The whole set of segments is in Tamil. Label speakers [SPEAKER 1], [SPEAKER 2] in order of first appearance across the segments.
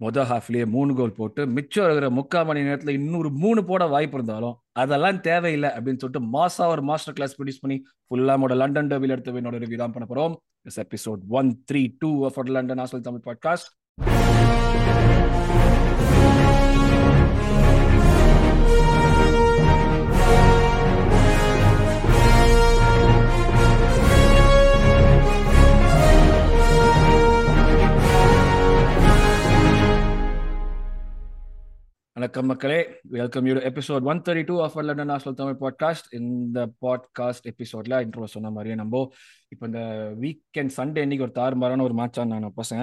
[SPEAKER 1] மொதல் ஹாஃப்லேயே மூணு கோல் போட்டு மிச்சம் இருக்கிற முக்கால் மணி நேரத்தில் இன்னொரு மூணு போட வாய்ப்பு இருந்தாலும் அதெல்லாம் தேவையில்லை அப்படின்னு சொல்லிட்டு மாசா ஒரு மாஸ்டர் கிளாஸ் ப்ரொடியூஸ் பண்ணி ஃபுல்லாமோட லண்டன் டர்பில் எடுத்து என்னோட ரிவ்யூ தான் பண்ண போறோம். Episode one three two of London ஆசல் Tamil podcast வணக்கம் மக்களே. Welcome you episode one thirty two of London national Tamil podcast இந்த பாட்காஸ்ட் எபிசோட்ல இன்ட்ரோ சொன்ன மாதிரியே நம்ம இப்போ இந்த வீக்கெண்ட் சண்டே இன்னைக்கு ஒரு தாறுமாறான ஒரு மேட்ச் நான் பசங்க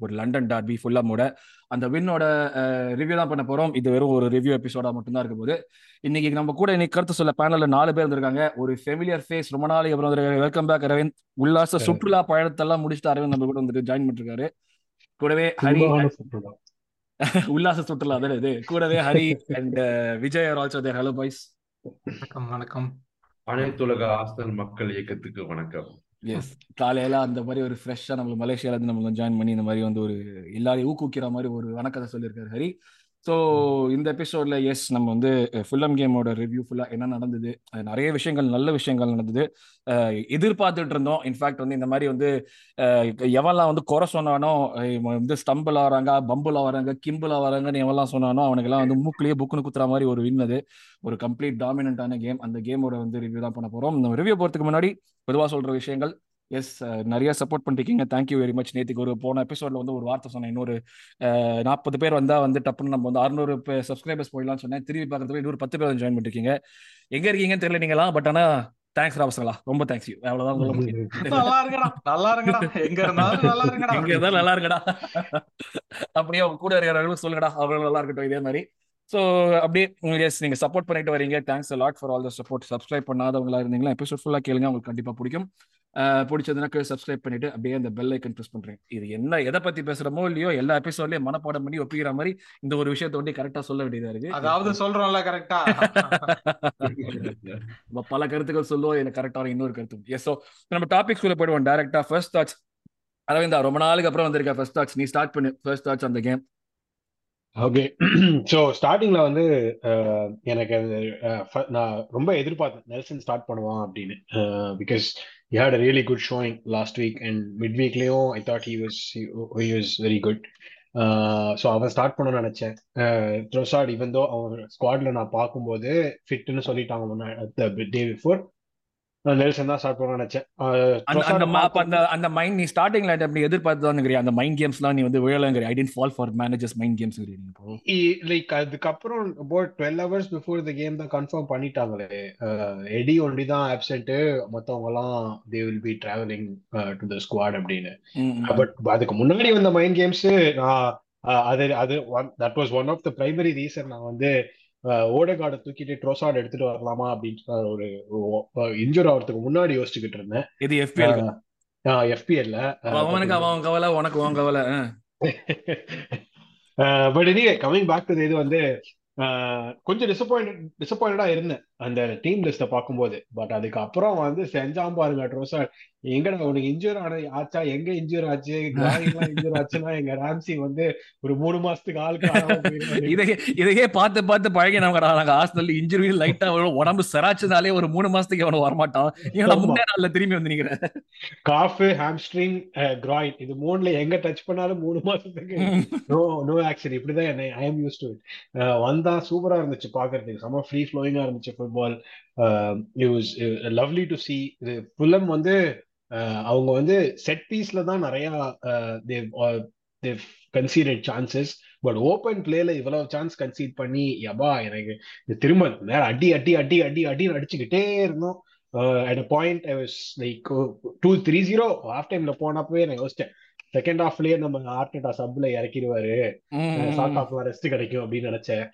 [SPEAKER 1] ஒரு லண்டன் டார்பி ஃபுல்லாக மூட. அந்த வின்னோட ரிவ்யூ தான் பண்ண போறோம். இது வெறும் ஒரு ரிவ்யூ எபிசோடா மட்டும்தான் இருக்க போது இன்னைக்கு நம்ம கூட இன்னைக்கு கருத்து சொல்ல பேனல்ல நாலு பேர் இருந்திருக்காங்க. ஒரு ஃபெமிலியர் ஃபேஸ் ரொம்ப நாளைக்கு அப்புறம் வெல்கம் பேக் அரவிந்த் உல்லாச சுற்றுலா பயணத்தெல்லாம் முடிச்சுட்டு அரவிந்த் நம்ம கூட வந்துட்டு ஜாயின் பண்ணிருக்காரு. கூடவே ஹரி உல்லாச சுற்றுலா அதான் இது கூடவே Hari and Vijay are also there hello boys
[SPEAKER 2] வணக்கம் வணக்கம்.
[SPEAKER 3] அனைத்துலக ஆஸ்தல் மக்கள் இயக்கத்துக்கு வணக்கம்.
[SPEAKER 1] எஸ் காலையில அந்த மாதிரி ஒரு ஃப்ரெஷ்ஷா நம்ம மலேசியால இருந்து நம்ம ஜாயின் பண்ணி இந்த மாதிரி வந்து ஒரு எல்லாரையும் ஊக்குவிக்கிற மாதிரி ஒரு வணக்கத்தை சொல்லியிருக்காரு ஹரி. ஸோ இந்த எபிசோட்ல எஸ் நம்ம வந்து ஃபுல்லம் கேமோட ரிவ்யூ ஃபுல்லா என்ன நடந்தது நிறைய விஷயங்கள் நல்ல விஷயங்கள் நடந்தது. எதிர்பார்த்துட்டு இருந்தோம். இன்ஃபேக்ட் வந்து இந்த மாதிரி வந்து எவெல்லாம் வந்து குறை சொன்னானோ வந்து ஸ்டம்பிள் ஆகிறாங்க பம்பிள் ஆகிறாங்க கிம்பிள் ஆகிறாங்கன்னு எவெல்லாம் சொன்னானோ அவனுக்கெல்லாம் வந்து மூக்கிலேயே புக்குன்னு குத்துற மாதிரி ஒரு வின் அது. ஒரு கம்ப்ளீட் டாமினண்டான கேம் அந்த கேமோட வந்து ரிவ்யூ தான் பண்ண போறோம். இந்த ரிவ்யூ போறதுக்கு முன்னாடி பொதுவாக சொல்ற விஷயங்கள் எஸ் நிறைய சப்போர்ட் பண்ணிருக்கீங்க. தேங்க்யூ வெரி மச் நேற்றுக்கு ஒரு போன எபிசோட்ல வந்து ஒரு வார்த்தை சொன்னேன். இன்னொரு நாற்பது பேர் வந்தா வந்து டப்புன்னு நம்ம வந்து அறுநூறு சப்ஸ்கிரைபர்ஸ் போயிடலாம்னு சொன்னேன். திரும்பி பார்க்கறதுக்கு இன்னொரு பத்து பேர் ஜாயின் பண்ணிருக்கீங்க. எங்க இருக்கீங்கன்னு தெரியல நீங்களா பட் ஆனா தேங்க்ஸ் ராபசங்களா ரொம்ப தேங்க்ஸ் யூ அவ்வளவுதான் சொல்ல முடியும்
[SPEAKER 2] நல்லா இருக்கடா நல்லா இருக்கடா எங்க இருந்தாலும் நல்லா இருக்கடா
[SPEAKER 1] எங்க இருந்தாலும் நல்லா இருக்கடா அப்படியே அவங்க கூட இருக்கிறவங்களும் சொல்லுங்கடா. அவங்க நல்லா இருக்கட்டும். இதே மாதிரி. ஸோ அப்படியே எஸ் நீங்க சப்போர்ட் பண்ணிட்டு வரீங்க. Thanks lot for all the support subscribe பண்ணாதவங்களா இருந்தீங்களா எபிசோட் ஃபுல்லாக கேளுங்க. உங்களுக்கு கண்டிப்பாக பிடிக்கும். பிடிச்சதுனாக்க சப்ஸ்கிரைப் பண்ணிட்டு அப்படியே அந்த பெல் ஐக்கன் ப்ரெஸ் பண்றேன். இது என்ன எதை பத்தி பேசுறமோ இல்லையோ எல்லா எபிசோட்லயும் மனப்பாடம் பண்ணி ஒப்பிக்கிற மாதிரி இந்த ஒரு விஷயத்த வந்து கரெக்டா சொல்ல வேண்டியதா இருக்கு.
[SPEAKER 2] அதாவது சொல்றோம்ல கரெக்டா
[SPEAKER 1] பல கருத்துக்கள் சொல்லுவோம் இதுல கரெக்டான இன்னொரு கருத்து எஸ் ஸோ நம்ம டாபிக் குள்ள போயிடுவோம். டேரக்டா ஃபர்ஸ்ட் தாட்ஸ் அரவிந்தா ரொம்ப நாளுக்கு அப்புறம் வந்திருக்க ஃபர்ஸ்ட் தாட்ஸ் நீ ஸ்டார்ட் பண்ணு. ஃபர்ஸ்ட் தாட்ஸ் அந்த கேம்
[SPEAKER 4] ஓகே ஸோ ஸ்டார்டிங்ல வந்து எனக்கு நான் ரொம்ப எதிர்பார்த்தேன். நெல்சன் ஸ்டார்ட் பண்ணுவான் அப்படின்னு. Because he had a really really good showing last week and Leo, I I thought was he, he was very good so அவன் ஸ்டார்ட் பண்ணணும்னு நினைச்சேன். ட்ரோசாட் இவன் தோ அவன் ஸ்குவாட்ல நான் பார்க்கும்போது ஃபிட்னு சொல்லிட்டாங்க முன்னாடி டே பிஃபோர் நெல்சன் தான் ஸ்டார்ட் பண்ண நினைச்சேன்.
[SPEAKER 1] அந்த மேப் அந்த அந்த மைண்ட் நீ ஸ்டார்டிங்ல அப்படி எதிர்பார்த்து தான் அந்த மைண்ட் கேம்ஸ்லாம் நீ வந்து விழலங்கிற I tend fall for managers mind games
[SPEAKER 4] like அதுக்கப்புறம் about twelve hours before the game தான் கன்ஃபார்ம் பண்ணிட்டாங்களே. எடி ஒன்லி தான் ஆப்சென்ட் மத்தவங்க எல்லாம் they will be travelling to the squad அப்படின்னு. பட் அதுக்கு முன்னாடி வந்த மைண்ட் கேம்ஸ் நான் அது அது that was one of the primary reason நான் வந்து ஓடகார்டை தூக்கிட்டு ட்ரோசாட் எடுத்துட்டு வரலாமா அப்படின்னு ஒரு இன்ஜூர் ஆகிறதுக்கு முன்னாடி யோசிச்சுக்கிட்டு இருந்தேன்.
[SPEAKER 1] இது எஃபிஎல்
[SPEAKER 4] எஃபிஎல்ல
[SPEAKER 1] அவனுக்கு அவன் கவலை உனக்கு உன் கவலை
[SPEAKER 4] but anyway coming back to இது வந்து கொஞ்சம் டிசப்பாயிண்ட் டிசப்பாயிண்டா இருந்தேன். அந்த டீம் லிஸ்ட பார்க்கும்போது. பட் அதுக்கப்புறம் வந்து செஞ்சாம் பாருங்க ட்ரோசாட் எங்கடா உனக்கு இன்ஜூர் ஆன ஆச்சா? எங்க இன்ஜூர் ஆச்சு? இன்ஜூர் ஆச்சுன்னா எங்க ராம்சி வந்து ஒரு மூணு மாசத்துக்கு ஆளுக்கு
[SPEAKER 1] இதையே இதையே பார்த்து பார்த்து பழகி நமக்கு நாங்க ஹாஸ்டல் இன்ஜுரி லைட்டா உடம்பு சராச்சுனாலே ஒரு மூணு மாசத்துக்கு அவன வரமாட்டான். ஏன்னா முன்னே நாள்ல திரும்பி வந்து நிக்கிறேன்.
[SPEAKER 4] காஃப் ஹாம்ஸ்ட்ரிங் கிராயின் இது மூணுல எங்க டச் பண்ணாலும் மூணு மாசத்துக்கு. நோ நோ ஆக்சன் இப்படிதான் என்ன I am use to it வந்தா சூப்பரா இருந்துச்சு பாக்குறதுக்கு செம ஃப்ரீ ஃப்ளோயிங்கா இருந்துச்சு ஃபுட்பால் லவ்லி டு சி புல்லம் புலம் வந்து uh, அவங்க வந்து செட் பீஸ்ல தான் நிறைய கன்சீடட் சான்சஸ் பட் ஓப்பன் பிளேல இவ்வளவு சான்ஸ் கன்சீட் பண்ணி யபா எனக்கு திரும்ப நேரம் அடி அடி அடி அடி அடின்னு அடிச்சுக்கிட்டே இருந்தோம். At a point I was like two three zero half டைம்ல போனப்பவே நான் யோசிச்சேன் செகண்ட் ஹாஃப்லயே நம்ம ஆர்டேட்டா சப்ல இறக்கிடுவாரு. ஷார்ட் ஹாஃப்ல ரெஸ்ட் கிடைக்கும் அப்படின்னு நினைச்சேன்.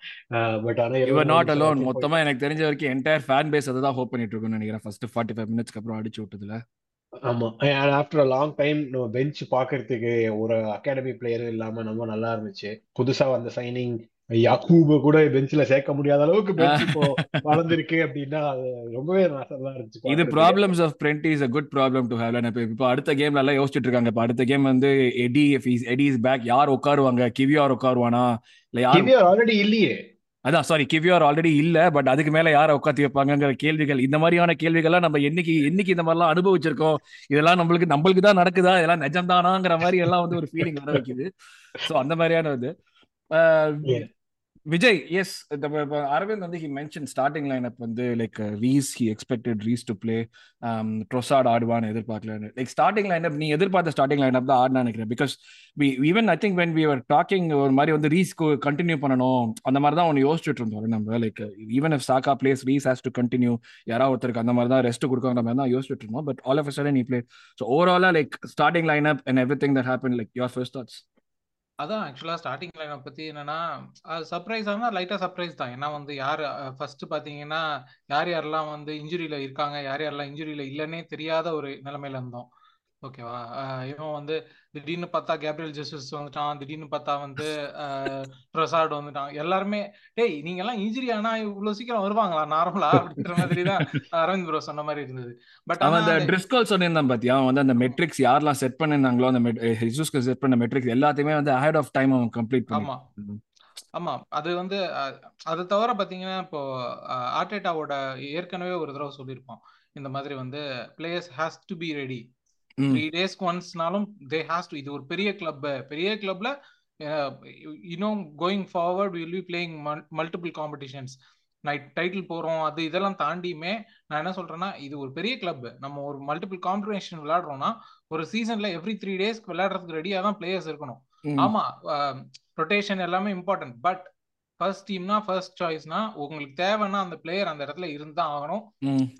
[SPEAKER 4] பட் ஆனா
[SPEAKER 1] யுவர் நாட் அலோன் மொத்தமா எனக்கு தெரிஞ்ச வரைக்கும் என்டையர் ஃபேன் பேஸ் அதை தான் ஹோப் பண்ணிட்டு இருக்குன்னு நினைக்கிறேன். ஃபர்ஸ்ட் ஃபார்ட்டி ஃபைவ் மினிட்ஸ்க்கு அப்புறம் அடிச்சு விட்டதுல.
[SPEAKER 4] ஆமா. ஆஃப்டர் லாங் டைம் நம்ம பெஞ்ச் பாக்குறதுக்கு ஒரு அகாடமி பிளேயர் இல்லாம ரொம்ப நல்லா இருந்துச்சு. புதுசா வந்த சைனிங் யாக்கூப கூட பெஞ்ச்ல சேர்க்க முடியாத அளவுக்கு பெஞ்ச் இப்போ வளர்ந்துருக்கு அப்படின்னா அது ரொம்பவே நல்லா இருந்துச்சு
[SPEAKER 1] இது problems of print is a good problem to have இப்போ இப்போ அடுத்த கேம்ல எல்லாம் யோசிச்சுட்டு இருக்காங்க. இப்போ அடுத்த கேம் வந்து எடி எடி இஸ் பேக் யார் உட்காருவாங்க? கிவியார் உட்காருவானா? இல்ல யார்
[SPEAKER 4] கிவியர் ஆல்ரெடி இல்லையே.
[SPEAKER 1] அதான் சாரி கிவியார் ஆல்ரெடி இல்ல பட் அதுக்கு மேல யாரை உட்காந்து வைப்பாங்கங்கிற கேள்விகள் இந்த மாதிரியான கேள்விகள்லாம் நம்ம என்னைக்கு என்னைக்கு இந்த மாதிரிலாம் அனுபவிச்சிருக்கோம்? இதெல்லாம் நம்மளுக்கு நம்மளுக்கு தான் நடக்குதா? இதெல்லாம் நிஜம்தானாங்கிற மாதிரி எல்லாம் வந்து ஒரு ஃபீலிங் வர வைக்குது. ஸோ அந்த மாதிரியான இது. விஜய் எஸ் அரவிந்த் வந்து he mention starting line up வந்து like Rice he expected Rice to play Trossard ஆடுவான்னு எதிர்பார்க்கல லைக் ஸ்டார்டிங் லைனப் நீ எதிர்பார்த்த ஸ்டார்டிங் லைன் அப் தான் ஆடுனா நினைக்கிறேன். Because even I think when we are talking ஒரு மாதிரி வந்து ரீஸ்க்கு கண்டினியூ பண்ணணும் அந்த மாதிரி தான் ஒன்று யோசிச்சுட்டு இருந்தோம் நம்ம. Like even if Saka plays Rice has to continue யாராவது ஒருத்தருக்கு அந்த மாதிரி தான் ரெஸ்ட் கொடுக்குற மாதிரி தான் யோசிச்சுட்டு இருந்தோம். பட் ஆல் ஆஃப் சடன் நீ பிளே ஸோ ஓவராலாக like starting lineup and everything that happen like your first thoughts
[SPEAKER 2] அதான் ஆக்சுவலா ஸ்டார்டிங் லைனை பத்தி என்னன்னா அது சர்ப்ரைஸ் ஆனா லைட்டா சர்ப்ரைஸ் தான். ஏன்னா வந்து யார் ஃபர்ஸ்ட் பாத்தீங்கன்னா யார் யாரெல்லாம் வந்து இன்ஜுரியில இருக்காங்க யார் யாரெல்லாம் இன்ஜுரியில இல்லைன்னே தெரியாத ஒரு நிலைமையில இருந்தோம். ஓகேவா? இவன் வந்து திடீர்னு பார்த்தா கேப்ரியல் ஜெசஸ் வந்துட்டான் திடீர்னு பார்த்தா வந்து பிரசாட் வந்துட்டான். எல்லாருமே டேய் நீங்க எல்லாம் இன்ஜுரி ஆனா இவ்வளவு சீக்கிரம் வருவாங்களா? நார்மலா அப்படின்ற மாதிரி தான் அரவிந்த் ப்ரோ சொன்ன மாதிரி இருந்தது. பட்
[SPEAKER 1] அவன் அந்த ட்ரிஸ்கால் சொன்னிருந்தான் பாத்தியா? அவன் வந்து அந்த மெட்ரிக்ஸ் யாரெல்லாம் செட் பண்ணிருந்தாங்களோ அந்த ஹிசூஸ்க்கு செட் பண்ண மெட்ரிக்ஸ் எல்லாத்தையுமே வந்து அஹெட் ஆஃப் டைம் அவன் கம்ப்ளீட்
[SPEAKER 2] ஆமா. ஆமா. அது வந்து அது தவிர பாத்தீங்கன்னா இப்போ ஆர்டேட்டாவோட ஏற்கனவே ஒரு தடவை சொல்லியிருப்பான். இந்த மாதிரி வந்து players has to be ready three டேஸ்க்கு ஒன்ஸ்னாலும் தே ஹேஸ் டு இது ஒரு பெரிய கிளப் பெரிய கிளப்ல you know going forward will be playing multiple competitions night title போறோம் அது இதெல்லாம் தாண்டியுமே நான் என்ன சொல்றேன்னா இது ஒரு பெரிய கிளப் நம்ம ஒரு மல்டிபிள் காம்படிஷன் விளையாடுறோம்னா ஒரு சீசன்ல எவ்ரி த்ரீ டேஸ்க்கு விளையாடுறதுக்கு ரெடியா தான் பிளேயர்ஸ் இருக்கணும். ஆமா ரொட்டேஷன் எல்லாமே இம்பார்ட்டன்ட் பட் ஃபர்ஸ்ட் டீம்னா ஃபர்ஸ்ட் சாய்ஸ்னா உங்களுக்கு தேவைன்னா அந்த பிளேயர் அந்த இடத்துல இருந்தா ஆகணும்.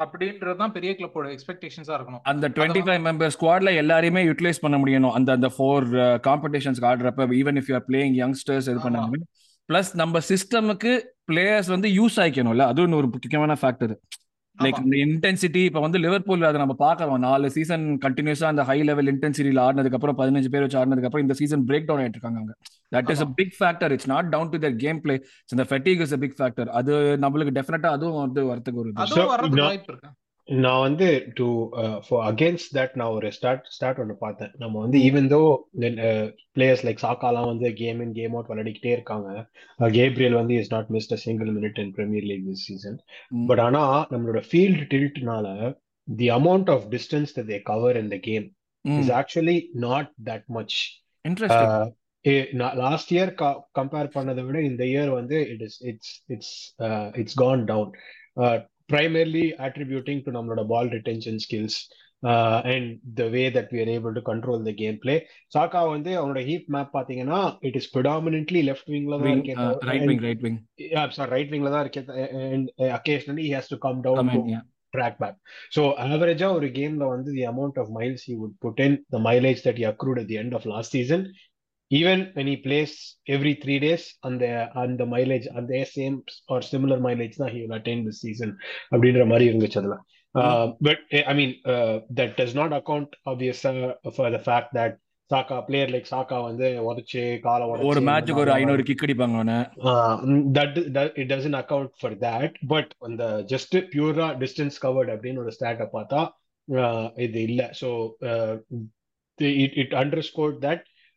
[SPEAKER 2] அப்படின்றது தான் பெரிய கிளப்போட எக்ஸ்பெக்டேஷன்ஸா இருக்கணும்.
[SPEAKER 1] அந்த டுவெண்ட்டி ஃபைவ் மெம்பர் ஸ்குவாட்ல எல்லாரையுமே யூட்டிலைஸ் பண்ண முடியணும். அந்த அந்த ஃபோர் காம்படிஷன்ஸ்க்கு ஆடுறப்ப even if you are playing youngsters இது பண்ணாலுமே ப்ளஸ் நம்ம சிஸ்டமுக்கு பிளேயர்ஸ் வந்து யூஸ் ஆயிக்கணும்ல அதுவும் ஒரு முக்கியமான ஃபேக்டர் லைக் இந்த இன்டென்சிட்டி இப்போ வந்து லிவர்பூல் அதை நம்ம பார்க்கறோம். நாலு சீசன் கண்டினியூஸா அந்த ஹை லெவல் இன்டென்சிட்டியில் ஆடினதுக்கு அப்புறம் பதினஞ்சு பேர் வச்சு ஆடினதுக்கு அப்புறம் இந்த சீசன் பிரேக் டவுன் ஆயிட்டு இருக்காங்க அங்க. That is a big factor it's not down to the game play இந்த fatigue is a big factor அது நம்மளுக்கு டெஃபினட்டா அதுவும் வந்து வரத்துக்கு ஒரு
[SPEAKER 4] நான் வந்து டு அகேன்ஸ்ட் தட் நான் ஒரு ஸ்டார்ட் ஸ்டார்ட் ஒன்று பார்த்தேன். நம்ம வந்து ஈவன் தோ பிளேயர்ஸ் லைக் சாக்காலாம் வந்து கேம் இன் கேம் அவுட் விளையாடிக்கிட்டே இருக்காங்க. கேப்ரியல் வந்து is not missed a single minute in Premier League this season but ஆனா நம்மளோட field டில்ட்னால the amount of distance they cover in the game is actually not that much last year compare பண்ணதை விட இந்த இயர் வந்து it is it's it's it's gone down primarily attributing to நம்மளோட ball retention skills and the way that we are able to control the game play Saka வந்து அவனோட ஹீட் மேப் பாத்தீங்கன்னா இட் இஸ் ப்ரிடாமினென்ட்லி லெஃப்ட் விங்ல தான் இருக்கே
[SPEAKER 1] right wing right wing
[SPEAKER 4] sorry right விங்ல தான் இருக்கே and occasionally has to come down to
[SPEAKER 1] yeah
[SPEAKER 4] track back. So average ஒரு கேம்ல வந்து the amount of miles he would put in, the mileage that he accrued at the end of last season, even when he plays every three days on the on the mileage on the same or similar mileage தான் he will attain this season அப்படின்ற மாதிரி இருந்துச்சு அதுல uh, but eh, I mean uh, that does not account obviously for the fact that Saka player like Saka வந்து உதச்சு காலை
[SPEAKER 1] ஒரு மேட்சுக்கு ஒரு ஐநூறு கிக் அடிப்பாங்க அவனை
[SPEAKER 4] uh, mm, that that it doesn't account for that but அந்த just pure distance covered அப்படின்னு ஒரு ஸ்டாட்டை பார்த்தா uh, இது இல்ல so uh, the- it it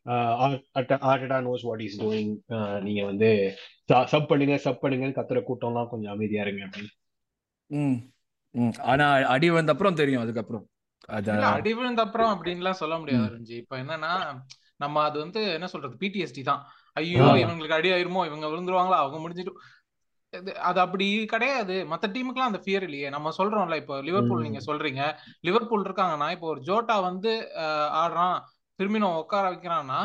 [SPEAKER 4] uh, knows what he's doing. uh, நீங்க வந்து சப் பண்ணுங்க சப் பண்ணுங்கன்னு கத்துற கூட்டம்லாம் கொஞ்சம் அமைதியா இருங்க அப்படின்னு.
[SPEAKER 1] ம் ம். ஆனா அடி வந்த அப்புறம் தெரியும் அதுக்கப்புறம்.
[SPEAKER 2] அடி விழுந்த அப்புறம் அப்படின்லாம் சொல்ல முடியாது ரஞ்சி. இப்ப என்னன்னா நம்ம அது வந்து என்ன சொல்றது? பிடிஎஸ்டி தான். ஐயோ இவங்களுக்கு அடி ஆயிருமோ? இவங்க விழுந்துருவாங்களா? அவங்க முடிஞ்சிட்டு இது- அது அப்படி கிடையாது. மத்த டீமுக்குலாம் அந்த ஃபியர் இல்லையே. நம்ம சொல்றோம்ல இப்போ லிவர்பூல் நீங்க சொல்றீங்க. லிவர்பூல் இருக்காங்கன்னா இப்போ ஒரு ஜோட்டா வந்து அஹ், ஆடுறான் திரும்பினோ உட்கார வைக்கிறான்னா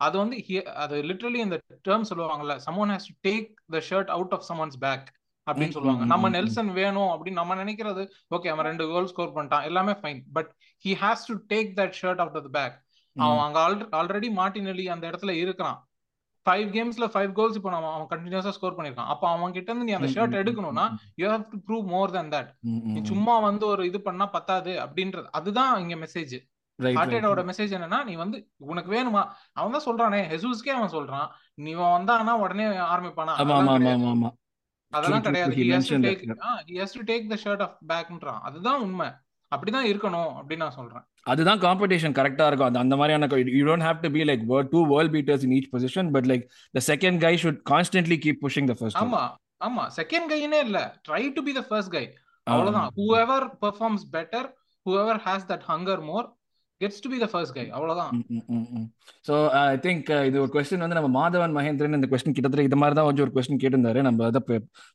[SPEAKER 2] அது வந்து அது லிட்ரலி இந்த டேர்ம் சொல்லுவாங்கல்ல someone has to take the shirt out of someone's back அப்படின்னு சொல்லுவாங்க. நம்ம நெல்சன் வேணும் அப்படின்னு நம்ம நினைக்கிறது ஓகே அவன் ரெண்டு கோல் ஸ்கோர் பண்ணிட்டான் எல்லாமே fine but he has to take that shirt out of the back அவன் அங்க ஆல்ரெடி மார்டினெல்லி அந்த இடத்துல இருக்கிறான். ஃபைவ் கேம்ஸ்ல ஃபைவ் கோல்ஸ் இப்போ நம்ம அவன் கண்டினியூஸா ஸ்கோர் பண்ணிருக்கான் அப்போ அவன் கிட்ட இருந்து நீ அந்த ஷர்ட் எடுக்கணும்னா you have to prove more than that நீ சும்மா வந்து ஒரு இது பண்ணா பத்தாது அப்படின்றது அதுதான் இங்க மெசேஜ்
[SPEAKER 1] ரைட் ரைட்
[SPEAKER 2] ஹார்டேடோட மெசேஜ் என்னன்னா நீ வந்து உனக்கு வேணுமா? அவன் தான் சொல்றானே ஹெசூஸ்க்கே அவன் சொல்றான். நீ வந்தானா உடனே ஆரம்பிப்பானா?
[SPEAKER 1] ஆமா
[SPEAKER 2] அதெல்லாம்
[SPEAKER 1] ஆமா ஆமா
[SPEAKER 2] கிடையாது.
[SPEAKER 1] He
[SPEAKER 2] he has to
[SPEAKER 1] mention
[SPEAKER 2] take
[SPEAKER 1] that
[SPEAKER 2] ah he has to take the shirt off backன்றான் அதுதான் உண்மை. அப்படிதான் இருக்கணும் அப்படின்னு நான் சொல்றேன்.
[SPEAKER 1] அதுதான் காம்படிஷன் கரெக்டா இருக்கும். அந்த அந்த மாதிரியான you don't have to be like two world beaters in each position but like the second guy should constantly keep pushing the first
[SPEAKER 2] ஆமா ஆமா. செகண்ட் கைனே இல்ல. Try to be the first guy அவ்வளவுதான். Whoever performs better whoever has that hunger more gets to be the first guy அவ்வளவுதான்.
[SPEAKER 1] ஸோ ஐ திங்க் இது ஒரு கொஸ்டின் வந்து நம்ம மாதவன் மகேந்திரன் இந்த கொஸ்டின் கிட்டத்தட்ட இது மாதிரி தான் கொஞ்சம் ஒரு கொஸ்டின் கேட்டிருந்தாரு. நம்ம அதை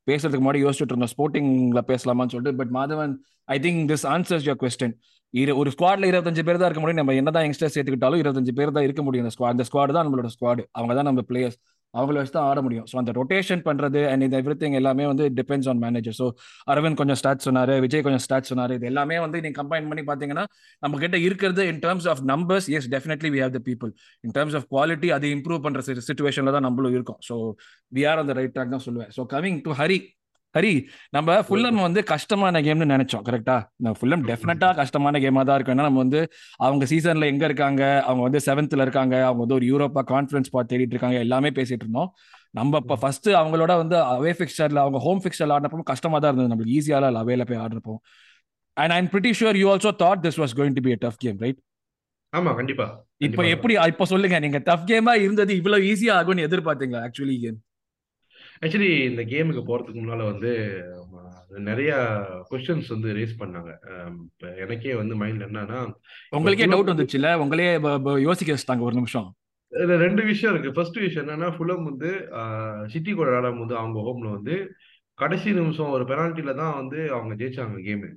[SPEAKER 1] பேசுறதுக்கு முன்னாடி யோசிச்சுட்டு இருந்தோம். ஸ்போர்ட்டிங்ல பேசலாமான்னு சொல்லிட்டு. But Madhavan I think this answers your question இரு ஒரு ஸ்குவாட்ல இருபத்தஞ்சு பேர் தான் இருக்க முடியும். நம்ம என்னதான் யங்ஸ்டர்ஸ் சேர்த்துக்கிட்டாலும் இருபத்தஞ்சு பேர் தான் இருக்க முடியும். அந்த ஸ்குவாட் அந்த ஸ்குவாட் தான் நம்மளோட ஸ்குவாட் அவங்க தான் நம்ம பிளேயர்ஸ் அவங்கள வச்சு தான் ஆட முடியும். ஸோ அந்த ரொட்டேஷன் பண்ணுறது அண்ட் இது எவ்ரி திங் எல்லாமே வந்து depends on manager so Aravind கொஞ்சம் ஸ்டாட் சொன்னார் விஜய் கொஞ்சம் ஸ்டாட் சொன்னார். இது எல்லாமே வந்து நீங்கள் கம்பைன் பண்ணி பார்த்தீங்கன்னா நம்ம கிட்ட இருக்கிறது in terms of numbers yes definitely we have the people in terms of quality அது இம்ப்ரூவ் பண்ணுற சுச்சுவேஷனில் தான் நம்மளும் இருக்கோம். ஸோ வி ஆர் அந்த ரைட் ட்ராக் தான் சொல்லுவேன். So coming to Hari Hari நம்ம ஃபுல்லம் வந்து கஷ்டமான கேம்னு நினைச்சோம் கரெக்டா ஃபுல்லம் டெஃபினட்டா கஷ்டமான கேமா தான் இருக்கும். ஏன்னா நம்ம வந்து அவங்க சீசன்ல எங்க இருக்காங்க? அவங்க வந்து செவன்த்ல இருக்காங்க. அவங்க வந்து ஒரு யூரோப்பா கான்ஃபரன்ஸ் ஸ்பாட் தேடிட்டு இருக்காங்க. எல்லாமே பேசிட்டு இருந்தோம். நம்ம இப்போ ஃபர்ஸ்ட் அவங்களோட வந்து அவே ஃபிக்ஸ்டர்ல அவங்க ஹோம் ஃபிக்ஸ்டர்ல ஆடினப்போ கஷ்டமா தான் இருந்தது. நம்மளுக்கு ஈஸியால அவேல போய் ஆடுறப்போ and I'm pretty sure you also thought this was going to be a tough game right
[SPEAKER 3] ஆமா கண்டிப்பா.
[SPEAKER 1] இப்போ. எப்படி இப்போ சொல்லுங்க. நீங்க டஃப் கேமா இருந்தது இவ்வளவு ஈஸியா ஆகும்னு எதிர்பார்த்தீங்களா ஆக்சுவலி கேம்
[SPEAKER 3] ஆக்சுவலி இந்த கேமுக்கு போறதுக்கு முன்னால வந்து நிறைய கொஸ்டின்ஸ் வந்து ரேஸ் பண்ணாங்க. இப்ப எனக்கே வந்து மைண்ட்ல என்னன்னா
[SPEAKER 1] உங்களுக்கே டவுட் வந்துச்சுல்ல உங்களே யோசிக்க வச்சுட்டாங்க ஒரு நிமிஷம்.
[SPEAKER 3] இதுல ரெண்டு விஷயம் இருக்கு. ஃபர்ஸ்ட் விஷயம் என்னன்னா ஃபுலம் வந்து சிட்டி கூட விளையாடும் போது அவங்க ஹோம்ல வந்து கடைசி நிமிஷம் ஒரு பெனால்ட்டில தான் வந்து அவங்க ஜெயிச்சாங்க கேமு.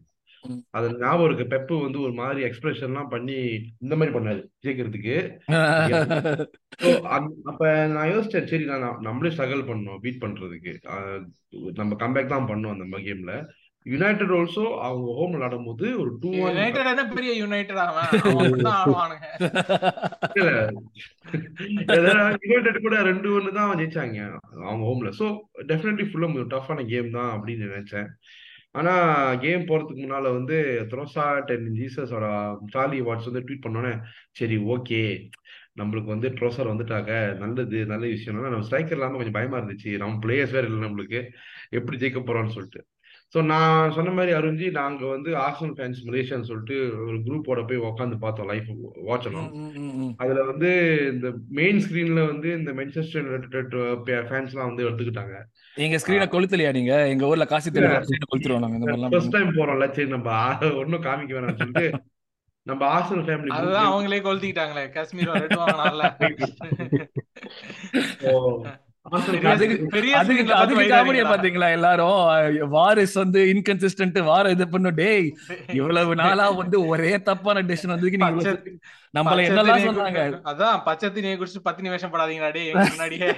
[SPEAKER 3] அது ஞாபகம் இருக்கு. பெப்பு வந்து ஒரு மாதிரி எக்ஸ்பிரஷன்லாம் பண்ணி இந்த மாதிரி பண்ணாரு ஜெயிக்கிறதுக்கு. அப்ப நான் யோசிச்சேன் சரி நான் நம்- நம்மளே ஸ்ட்ரகிள் பண்ணோம் பீட் பண்றதுக்கு. நம்ம கம்பேக் தான் பண்ணோம் அந்த கேம்ல யுனைடெட் ஆல்சோ அவங்க ஹோம் விளையாடும் போது ஒரு டூ
[SPEAKER 2] யுனைடெட் பெரிய யுனைடெட்
[SPEAKER 3] யுனைடெட் கூட ரெண்டு ஒன்று தான் ஜெயிச்சாங்க அவங்க ஹோம்ல ஸோ டெஃபினெட்லி ஃபுல்லும் டஃப்பான கேம் தான் அப்படின்னு நினைச்சேன். ஆனா கேம் போறதுக்கு முன்னால வந்து த்ரோசாட் அண்ட் ஜீசஸோட சார்லி வாட்ஸ் வந்து ட்வீட் பண்ணோன்னே சரி ஓகே நம்மளுக்கு வந்து ட்ரோசர் வந்துட்டாங்க. நல்லது நல்ல விஷயம் நம்ம ஸ்ட்ரைக்கர் இல்லாம கொஞ்சம் பயமா இருந்துச்சு. நம்ம பிளேயர்ஸ் வேற இல்லை நம்மளுக்கு. எப்படி ஜெயிக்க போறோம்னு சொல்லிட்டு. ஸோ நான் சொன்ன மாதிரி அருஞ்சி நாங்க வந்து ஆர்சனல் ஃபேன்ஸ் மலேசியான்னு சொல்லிட்டு ஒரு குரூப்போட போய் உட்காந்து பார்த்தோம் லைஃப் வாட்ச் பண்ணோம் அதுல வந்து இந்த மெயின் ஸ்கிரீன்ல வந்து இந்த மென்செஸ்டர் ஃபேன்ஸ்லாம் வந்து எடுத்துக்கிட்டாங்க.
[SPEAKER 1] எங்க ஸ்கிரீனை கொளுத்தலையா நீங்க? எங்க ஊர்ல காசு கொளுத்துருவோம் நாங்க இந்த மாதிரிலாம்
[SPEAKER 3] ஃபர்ஸ்ட் டைம் போறோம்ல சரி நம்ம ஒண்ணும் காமிக்க வேணாம்னு சொல்லிட்டு நம்ம ஆர்சனல் ஃபேமிலி
[SPEAKER 2] அதுதான் அவங்களே கொளுத்திக்கிட்டாங்களே காஷ்மீர் ரெட் வாங்கினால
[SPEAKER 1] பாத்தீங்களா எல்லாரும்? வாரிஸ் வந்து இன்கன்சிஸ்டன்ட் வார இது பண்ணும். டேய் இவ்வளவு நாளா வந்து ஒரே தப்பான டெசிஷன்
[SPEAKER 2] பச்சை-
[SPEAKER 1] நம்மள என்னெல்லாம் சொன்னாங்க?
[SPEAKER 2] அதான் பச்சை தண்ணியை குடிச்சு பத்தினி வேஷம் படாதீங்கடா முன்னாடியே.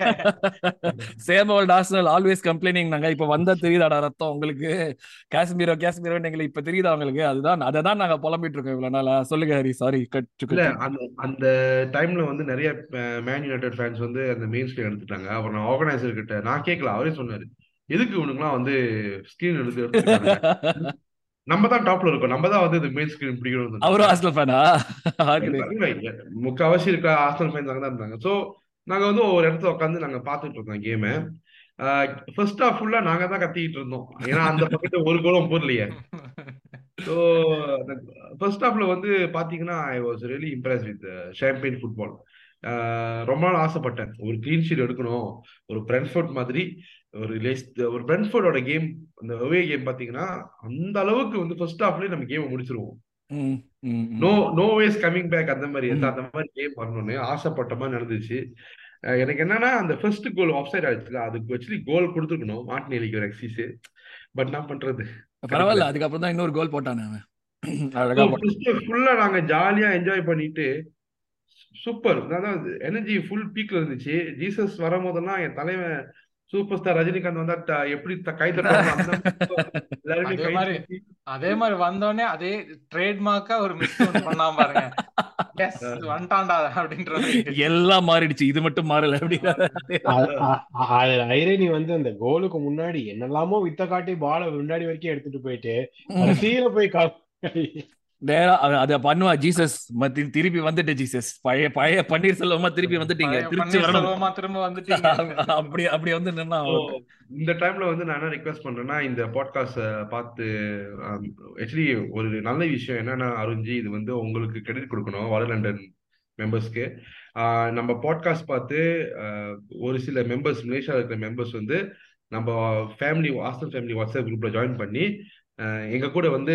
[SPEAKER 1] Same old Arsenal always complaining நாங்க. இப்ப வந்தா தெரியுதாடா ரத்தம் உங்களுக்கு? காஷ்மீரோ காஷ்மீரோ எங்களுக்கு இப்ப தெரியுதா உங்களுக்கு? அதுதான் அதை தான் நாங்க புலம்பிட்டு இருக்கோம் இவ்வளவு நாளா. சொல்லுங்க ஹரி சாரி
[SPEAKER 3] இல்ல அந்த அந்த டைம்ல வந்து நிறைய மேன் யுனைடெட் ஃபேன்ஸ் வந்து அந்த மெயின் ஸ்கிரீன் எடுத்துட்டாங்க. அப்புறம் நான் ஆர்கனைசர் கிட்ட நான் கேட்கல அவரே சொன்னாரு. எதுக்கு இவனுக்குலாம் வந்து ஸ்கிரீன் எடுத்து எடுத்துட்டாங்க நம்ம தான் டாப்ல இருக்கோம். நம்ம தான் வந்து இந்த மெயின் ஸ்கிரீன் பிடிக்கணும்
[SPEAKER 1] அவரும் ஆர்சனல் ஃபேனா
[SPEAKER 3] முக்காவாசி இருக்க ஆர்சனல் ஃபேன்ஸ் அங்க தான் இருந்தாங்க. சோ நாங்க வந்து ஒரு இடத்துல உட்காந்து நாங்க பாத்துட்டு இருந்தோம் கேம ஃபர்ஸ்ட் ஹாஃப் ஃபுல்லா நாங்க தான் கத்திக்கிட்டு இருந்தோம். ஏன்னா அந்த பக்கத்துல ஒரு கோலம் போடலையே. ஸோ ஃபர்ஸ்ட் ஹாஃப்ல வந்து பாத்தீங்கன்னா I was really impress with champion football ரொம்ப நாள் ஆசைப்பட்டேன். ஒரு கிளீன் ஷீட் எடுக்கணும் ஒரு பிரென்ஃபோர்ட் மாதிரி ஒரு ஒரு பிரென்ஃபோர்டோட கேம் அந்த அவே கேம் பாத்தீங்கன்னா அந்த அளவுக்கு வந்து ஃபர்ஸ்ட் ஹாஃப்லயே நம்ம கேமை முடிச்சிருவோம். No no ways coming back அந்த மாதிரி. அந்த மாதிரி கேம் வரணும்னு ஆசைப்பட்ட மாதிரி நடந்துச்சு. எனக்கு என்னன்னா அந்த ஃபர்ஸ்ட் கோல் ஆஃப் சைட் ஆயிடுச்சுல அதுக்கு ஆக்சுவலி கோல் கொடுத்துருக்கணும் மாட்டினேலிக்கு ஒரு எக்ஸிஸ் பட் நான் பண்றது?
[SPEAKER 1] பரவாயில்ல அதுக்கப்புறம் தான் இன்னொரு கோல் போட்டானே அவன். அழகா போட்டான்.
[SPEAKER 3] ஃபுல்லா நாங்க ஜாலியா என்ஜாய் பண்ணிட்டு சூப்பர் அதாவது எனர்ஜி ஃபுல் பீக்ல இருந்துச்சு. ஜீசஸ் வரும்போதெல்லாம் என் தலைவன் சூப்பர் ஸ்டார் ரஜினிகாந்த் வந்தா எப்படி கை எல்லாருமே
[SPEAKER 2] அதே
[SPEAKER 3] கை
[SPEAKER 2] மாதிரி
[SPEAKER 3] தட்டி.
[SPEAKER 2] அதே மாதிரி வந்தோடனே அதே ட்ரேட்மார்க்கா ஒரு மிஸ் பண்ணாம பாருங்க.
[SPEAKER 1] எல்லாம் மாறிடுச்சு. இது மட்டும் மாறல அப்படி
[SPEAKER 4] ஐரணி வந்து அந்த கோலுக்கு முன்னாடி என்னெல்லாமோ வித்த காட்டி பால முன்னாடி வரைக்கும் எடுத்துட்டு போயிட்டு கடைசியில போய் கா-
[SPEAKER 1] நேரா அத- பண்ணுவா ஜீசஸ் திருப்பி வந்துட்டு ஜீசஸ் பழைய பழைய பன்னீர் செல்வமா திருப்பி வந்துட்டீங்க. திருச்சி வரணும்.
[SPEAKER 2] திரும்ப வந்துட்டீங்க.
[SPEAKER 1] அப்படி அப்படி வந்து நின்னா
[SPEAKER 3] இந்த டைம்ல வந்து நான் என்ன ரிக்வெஸ்ட் பண்றேன்னா இந்த பாட்காஸ்ட் பார்த்து ஆக்சுவலி ஒரு நல்ல விஷயம் என்னன்னா அருண்ஜி இது வந்து உங்களுக்கு கிரெடிட் கொடுக்கணும் வட லண்டன் மெம்பர்ஸ்க்கு நம்ம பாட்காஸ்ட் பார்த்து ஒரு சில மெம்பர்ஸ் மலேசியாவில் இருக்கிற மெம்பர்ஸ் வந்து நம்ம ஃபேமிலி ஆஸ்டன் ஃபேமிலி வாட்ஸ்அப் குரூப்ல ஜாயின் பண்ணி எங்க கூட வந்து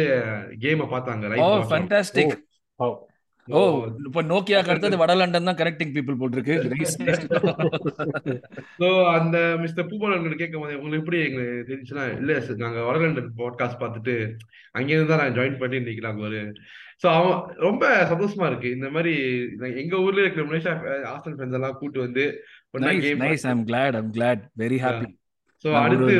[SPEAKER 3] கேமை பார்த்தாங்க
[SPEAKER 1] ஃபேண்டாஸ்டிக்
[SPEAKER 4] ஓ
[SPEAKER 1] இப்ப நோக்கியாக்கு அடுத்தது வட லண்டன் தான் கனெக்டிங் பீப்புள் போட்டிருக்கு.
[SPEAKER 3] ஸோ அந்த மிஸ்டர் பூபாலன் கேட்கும் போது உங்களுக்கு எப்படி எங்களுக்கு தெரிஞ்சுன்னா இல்ல நாங்க வடலண்டன் பாட்காஸ்ட் பார்த்துட்டு அங்கேருந்து தான் நான் ஜாயின் பண்ணி இன்னைக்கு நாங்க ஒரு ஸோ அவன் ரொம்ப சந்தோஷமா இருக்கு. இந்த மாதிரி எங்க ஊர்ல இருக்கிற மலேசியா ஆஸ்டன் ஃப்ரெண்ட்ஸ் எல்லாம் கூட்டு வந்து
[SPEAKER 1] nice nice I'm glad I'm glad very happy நம்ம
[SPEAKER 3] அடுத்து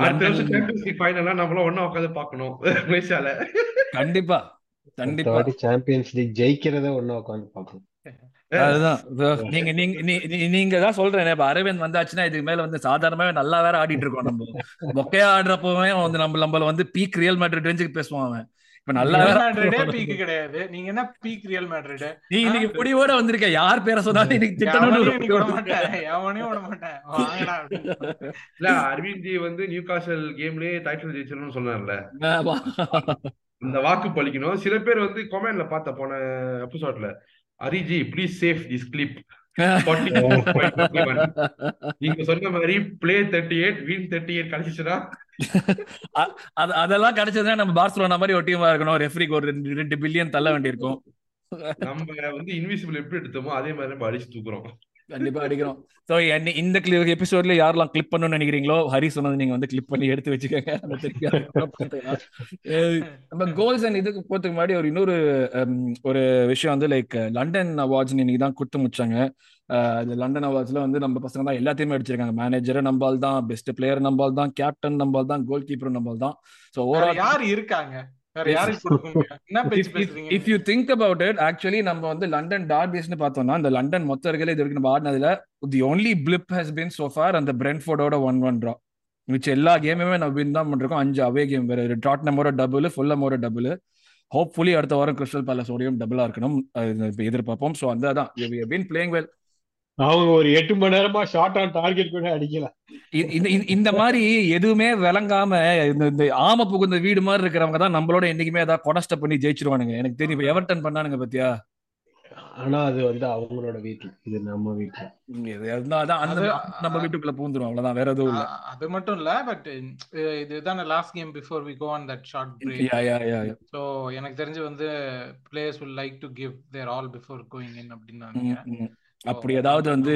[SPEAKER 3] அடுத்த வருஷம் சாம்பியன்ஸ் லீக் ஃபைனலா நம்மளும் ஒண்ணா உட்காந்து பார்க்கணும். மலேசியால
[SPEAKER 1] கண்டிப்பா கண்டிப்பா.
[SPEAKER 4] சாம்பியன்ஸ் லீக் ஜெயிக்கிறத ஒண்ணா பார்க்கணும்.
[SPEAKER 1] அதுதான். நீங்க நீங்க நீ- நீ- நீங்க தான் சொல்றேன் இப்ப அரவிந்த் வந்தாச்சுன்னா இதுக்கு மேல வந்து சாதாரணமாவே நல்லா வேற ஆடிட்டு இருக்கோம் நம்ம. மொக்கையா ஆடுறப்பவே வந்து நம்ம நம்மள வந்து பீக் ரியல் மேட்ரிட் ரேஞ்சுக்கு பேசுவான் அவன். இப்ப நல்லா
[SPEAKER 2] பீக் கிடையாது. நீங்க என்ன பீக் ரியல் மேட்ரிட்
[SPEAKER 1] நீ இன்னைக்கு புடிவோட வந்திருக்க. யார் பேரை சொன்னாலும் இன்னைக்கு
[SPEAKER 2] இன்னைக்கு விட
[SPEAKER 1] திட்டணும்
[SPEAKER 2] மாட்டேன். எவனையும் விட மாட்டேன். வாங்கடா.
[SPEAKER 3] இல்ல அரவிந்த் ஜி வந்து நியூ காசல் கேம்லயே டைட்டில் ஜெயிச்சிடணும்னு சொன்னார்ல. அந்த வாக்கு பலிக்கணும் சில பேர் வந்து கொமெண்ட்ல பார்த்த போன எபிசோட்ல அரிஜி ப்ளீஸ் சேஃப் திஸ் கிளிப் நீங்க சொன்ன மாதிரி play thirty eight win thirty eight கிடைச்சிச்சுன்னா
[SPEAKER 1] அதெல்லாம் கிடைச்சதுன்னா நம்ம பார்சலோனா மாதிரி ஒரு டீமா இருக்கணும். ரெஃப்ரிக்கு ஒரு ரெண்டு ரெண்டு பில்லியன் தள்ள வேண்டியிருக்கும்.
[SPEAKER 3] நம்ம வந்து இன்விசிபிள் எப்படி எடுத்தோமோ அதே மாதிரி நம்ம அடிச்சு தூக்குறோம்.
[SPEAKER 1] கண்டிப்பா அடிக்கிறோம். ஸோ இந்த எபிசோட்ல யாரெல்லாம் கிளிப் பண்ணணும்னு நினைக்கிறீங்களோ ஹரி சொன்னது நீங்க வந்து கிளிப் பண்ணி எடுத்து வச்சுக்கோங்க. நம்ம கோல்ஸ் அண்ட் இதுக்கு போறதுக்கு முன்னாடி ஒரு இன்னொரு ஒரு விஷயம் வந்து லைக் லண்டன் அவார்ட்ஸ் இன்னைக்கு தான் கொடுத்து முடிச்சாங்க. அது லண்டன் அவார்ட்ஸ்ல வந்து நம்ம பசங்க தான் எல்லாத்தையுமே அடிச்சிருக்காங்க. மேனேஜர் நம்பால் தான் பெஸ்ட் பிளேயர் நம்பால் தான் கேப்டன் நம்பால் தான் கோல் கீப்பர் நம்பால் தான் ஸோ
[SPEAKER 2] யாரு இருக்காங்க?
[SPEAKER 1] If you think about it actually நம்ம வந்து லண்டன் டார்பிஸ்னு பார்த்தோம்னா இந்த லண்டன் மொத்த இருக்கல இது வரைக்கும் நம்ம ஆடினதுல the only blip has been so far அந்த பிரென்ஃபோர்டோட ஒன் ஒன் ட்ரா மிச்ச எல்லா கேமுமே நம்ம வின் தான் பண்ணிருக்கோம். அஞ்சு அவே கேம் வேற டாட்னமோட டபுள் ஃபுல்லமோட டபுள் ஹோப்ஃபுல்லி அடுத்த வாரம் கிறிஸ்டல் பேலஸோடையும் டபுளா இருக்கணும். எதிர்பார்ப்போம். ஸோ அந்த தான் பிளேயிங் வெல்
[SPEAKER 4] அவங்க ஒரு எட்டு மணி நேரமா ஷார்ட் ஆன் டார்கெட் கூட அடிக்கல.
[SPEAKER 1] இந்த மாதிரி எதுவுமே விளங்காம இந்த இந்த ஆம புகுந்த வீடு மாதிரி இருக்கிறவங்க தான் நம்மளோட என்னைக்குமே ஏதாவது கொடஸ்ட பண்ணி ஜெயிச்சிருவானுங்க. எனக்கு தெரியும் இப்ப எவர்டன் பண்ணானுங்க பத்தியா?
[SPEAKER 4] ஆனா அது வந்து அவங்களோட வீட்டுல இது நம்ம வீட்டுல
[SPEAKER 1] அந்த
[SPEAKER 2] அது-
[SPEAKER 1] நம்ம வீட்டுக்குள்ள பூந்துரும் அவ்வளவுதான் வேற எதுவும் இல்ல.
[SPEAKER 2] அது மட்டும் இல்ல பட் இதுதான் last game before we go on that short break
[SPEAKER 1] yeah yeah yeah yeah.
[SPEAKER 2] So எனக்கு தெரிஞ்சு வந்து players will like to give their all before going in அப்படின்னு
[SPEAKER 1] அப்படி ஏதாவது வந்து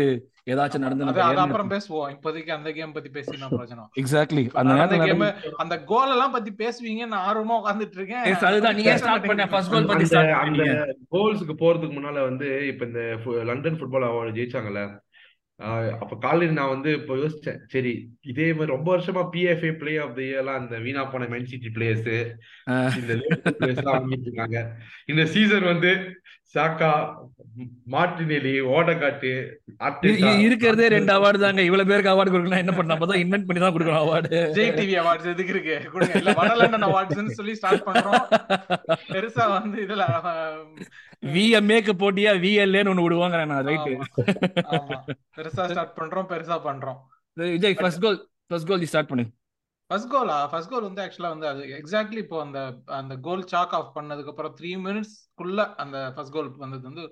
[SPEAKER 1] ஏதாச்சும் நடந்து
[SPEAKER 2] அப்புறம் பேசுவோம். இப்போதைக்கு அந்த கேம் பத்தி பேசி நான் பிரச்சனை
[SPEAKER 1] எக்ஸாக்ட்லி அந்த
[SPEAKER 2] கேம் அந்த கோல் எல்லாம் பத்தி பேசுவீங்க நான் ஆர்வமா உட்கார்ந்துட்டு இருக்கேன்.
[SPEAKER 1] அதுதான் நீங்க ஸ்டார்ட் பண்ண ஃபர்ஸ்ட் கோல் பத்தி
[SPEAKER 3] அந்த கோல்ஸுக்கு போறதுக்கு முன்னால வந்து இப்ப இந்த லண்டன் ஃபுட்பால் அவார்டு ஜெயிச்சாங்கல்ல அப்ப காலையில் நான் வந்து இப்போ யோசிச்சேன். சரி இதே மாதிரி ரொம்ப வருஷமா பிஎஃப்ஏ பிளே ஆஃப் த இயர்லாம் அந்த வீணா போன மேன் சிட்டி பிளேயர்ஸ் இந்த இருக்காங்க இந்த சீசன் வந்து சாக்கா மார்டினெலி ஓடகாட்டு
[SPEAKER 1] இருக்கிறதே ரெண்டு அவார்டு தாங்க. இவ்வளவு பேருக்கு அவார்டு கொடுக்கணும் என்ன பண்ண அப்பதான் இன்வென்ட் பண்ணி தான் கொடுக்கணும் அவார்டு
[SPEAKER 2] விஜய் டிவி அவார்ட்ஸ் எதுக்கு இருக்கு? கொடுங்க. இல்ல வடலண்டன் அவார்ட்ஸ்னு சொல்லி ஸ்டார்ட் பண்றோம். பெருசா வந்து இதுல
[SPEAKER 1] விஎம்ஏக்கு போட்டியா? விஎல்ஏன்னு ஒண்ணு விடுவாங்க நான்
[SPEAKER 2] ஆமா. பெருசா ஸ்டார்ட் பண்றோம் பெருசா பண்றோம்.
[SPEAKER 1] Vijay first goal first goal start பண்ணு.
[SPEAKER 2] ஃபர்ஸ்ட் கோலா ஃபர்ஸ்ட் கோல் வந்து ஆக்சுவலா வந்து அது எக்ஸாக்ட்லி இப்போ அந்த அந்த கோல் சாக் ஆஃப் பண்ணதுக்கு அப்புறம் த்ரீ மினிட்ஸ்க்குள்ள அந்த ஃபர்ஸ்ட் கோல் வந்தது வந்து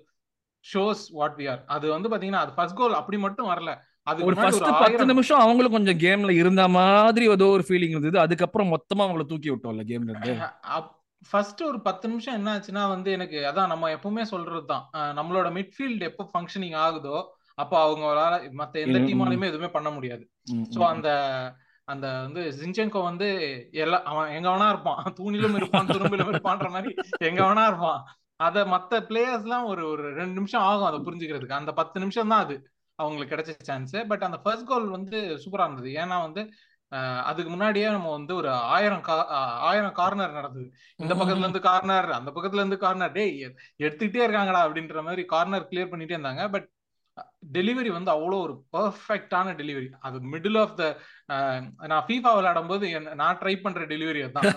[SPEAKER 2] ஷோஸ் வாட் வி ஆர் அது வந்து பாத்தீங்கன்னா அது ஃபர்ஸ்ட் கோல் அப்படி மட்டும் வரல. அதுக்கு
[SPEAKER 1] ஒரு ஃபர்ஸ்ட் பத்து நிமிஷம் அவங்களும் கொஞ்சம் கேம்ல இருந்த மாதிரி ஏதோ ஒரு ஃபீலிங் இருந்தது. அதுக்கப்புறம் மொத்தமா அவங்கள தூக்கி விட்டோம்ல கேம்ல இருந்து.
[SPEAKER 2] ஃபர்ஸ்ட் ஒரு பத்து நிமிஷம் என்ன ஆச்சுன்னா வந்து எனக்கு அதான் நம்ம எப்பவுமே சொல்றது தான். நம்மளோட மிட்ஃபீல்ட் எப்போ ஃபங்க்ஷனிங் ஆகுதோ அப்போ அவங்களால மத்த எந்த. டீமாலையுமே எதுவுமே பண்ண முடியாது.
[SPEAKER 1] ம்.
[SPEAKER 2] அந்த அந்த வந்து ஜின்சென்கோ வந்து எல்லா அவன் எங்க வேணா இருப்பான். தூணிலும் இருப்பான் துரும்பிலும் இருப்பான்ற மாதிரி எங்க வேணா இருப்பான். அத மத்த பிளேயர்ஸ் எல்லாம் ஒரு ஒரு ரெண்டு நிமிஷம் ஆகும் அதை புரிஞ்சுக்கிறதுக்கு. அந்த பத்து நிமிஷம் தான் அது. அவங்களுக்கு கிடைச்ச சான்ஸ் பட் அந்த ஃபர்ஸ்ட் கோல் வந்து சூப்பரா இருந்தது. ஏன்னா வந்து அதுக்கு முன்னாடியே நம்ம வந்து ஒரு ஆயிரம் ஆயிரம் கார்னர் நடந்தது. இந்த பக்கத்துல இருந்து கார்னர் அந்த பக்கத்துல இருந்து கார்னர் டேய் எ- எடுத்துக்கிட்டே இருக்காங்கடா அப்படின்ற மாதிரி கார்னர் கிளியர் பண்ணிட்டே இருந்தாங்க. பட் டெலிவரி வந்து அவ்வளோ ஒரு பர்ஃபெக்டான டெலிவரி அது மிடில் ஆஃப் த நான் ஃபீஃபா விளையாடும் போது நான் ட்ரை பண்ற டெலிவரி அதான்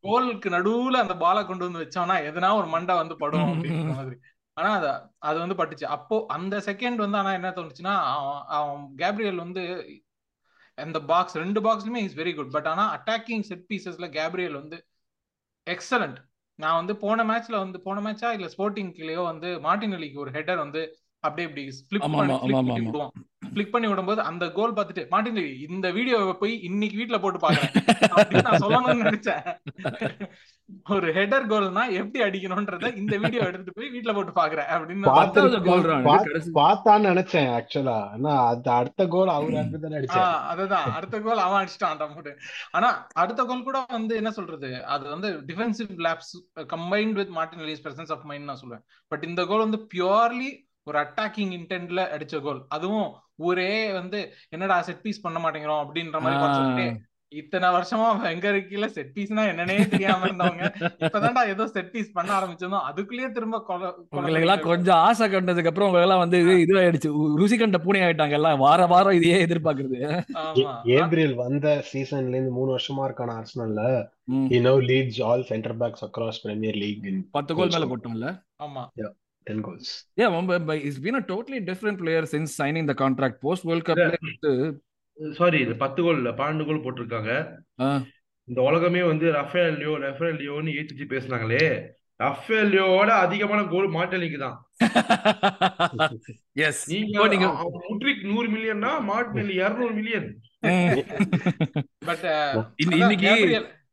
[SPEAKER 2] கோலுக்கு நடுவுல அந்த பாலை கொண்டு வந்து வச்சோம்னா எதனா ஒரு மண்டை வந்து படும் அப்படின்ற மாதிரி. ஆனா அது அது வந்து பட்டுச்சு. அப்போ அந்த செகண்ட் வந்து ஆனா என்ன தோணுச்சுன்னா அவன் கேப்ரியல் வந்து அந்த பாக்ஸ் ரெண்டு பாக்ஸ்லயுமே இஸ் வெரி குட் பட் ஆனா அட்டாக்கிங் செட் பீசஸ்ல கேப்ரியல் வந்து எக்ஸலண்ட் நான் வந்து போன மேட்ச்ல வந்து போன மேட்சா இல்ல ஸ்போர்ட்டிங் வந்து மார்டின் அலிக்கு ஒரு ஹெட்டர் வந்து அப்படியே இப்படி ஃபிளிப் பண்ணி ஃபிளிப் பண்ணி விடுவான் ஃபிளிக் பண்ணி விடும்போது அந்த கோல் பார்த்துட்டு மார்டின் அலி இந்த வீடியோவை போய் இன்னைக்கு வீட்டுல போட்டு பாக்குறேன். நான் சொல்லணும்னு நினைச்சேன். ஒரு ஹெடர் கோல்னா எப்படி அடிக்கணும்ன்றத இந்த வீடியோ எடுத்துட்டு போய் வீட்டுல போட்டு பாக்குறேன் அப்படின்னு
[SPEAKER 4] பார்த்தான்னு நினைச்சேன் ஆக்சுவலா ஆனா அது அடுத்த கோல் அவர் அடிச்சாரு
[SPEAKER 2] அதுதான். அடுத்த கோல் அவன் அடிச்சிட்டான் போட்டு. ஆனா அடுத்த கோல் கூட வந்து என்ன சொல்றது? அது வந்து defensive lapse combined with Martinelli's presence of mind நான் சொல்லுவேன். பட் இந்த கோல் வந்து பியூர்லி ஒரு அட்டாக்கிங் இன்டென்ட்ல அடிச்ச கோல் அதுவும் ஊரே வந்து என்னடா செட் பீஸ் பண்ண மாட்டேங்கிறோம் அப்படின்ற மாதிரி இத்தனை வருஷமா எங்க இருக்கீல செட் பீஸ்னா என்னன்னே தெரியாம இருந்தவங்க இப்பதான்டா ஏதோ செட் பீஸ் பண்ண ஆரம்பிச்சதும் அதுக்குள்ளேயே திரும்ப
[SPEAKER 1] எல்லாம் கொஞ்சம் ஆசை கண்டதுக்கு அப்புறம் உங்க எல்லாம் வந்து இது ஆயிடுச்சு ருசி கண்ட பூனை ஆயிட்டாங்க எல்லாம். வார வாரம் இதையே எதிர்பார்க்கறது.
[SPEAKER 4] ஏப்ரல் வந்த சீசன்ல இருந்து மூணு வருஷமா இருக்கான ஆர்சனல்ல he now leads all center backs across premier league. in
[SPEAKER 1] பத்து கோல் மேல போட்டான்ல
[SPEAKER 2] ஆமா.
[SPEAKER 4] 10 goals.
[SPEAKER 1] Yeah but he's been a totally different player since signing the contract. Post world cup
[SPEAKER 3] sorry இது பத்து கோல் இல்ல பன்னெண்டு கோல் போட்டிருக்காங்க. இந்த உலகமே வந்து ரஃபேல் லியோ ரஃபேல் லியோன்னு ஏத்திச்சு பேசுனாங்களே. ரஃபேல் லியோவோட அதிகமான கோல் மார்டலிக்கு தான்.
[SPEAKER 1] எஸ்
[SPEAKER 3] நீங்க முட்ரிக் நூறு மில்லியன்னா மார்டினெல்லி இருநூறு மில்லியன்
[SPEAKER 2] பட்
[SPEAKER 1] இன்னைக்கு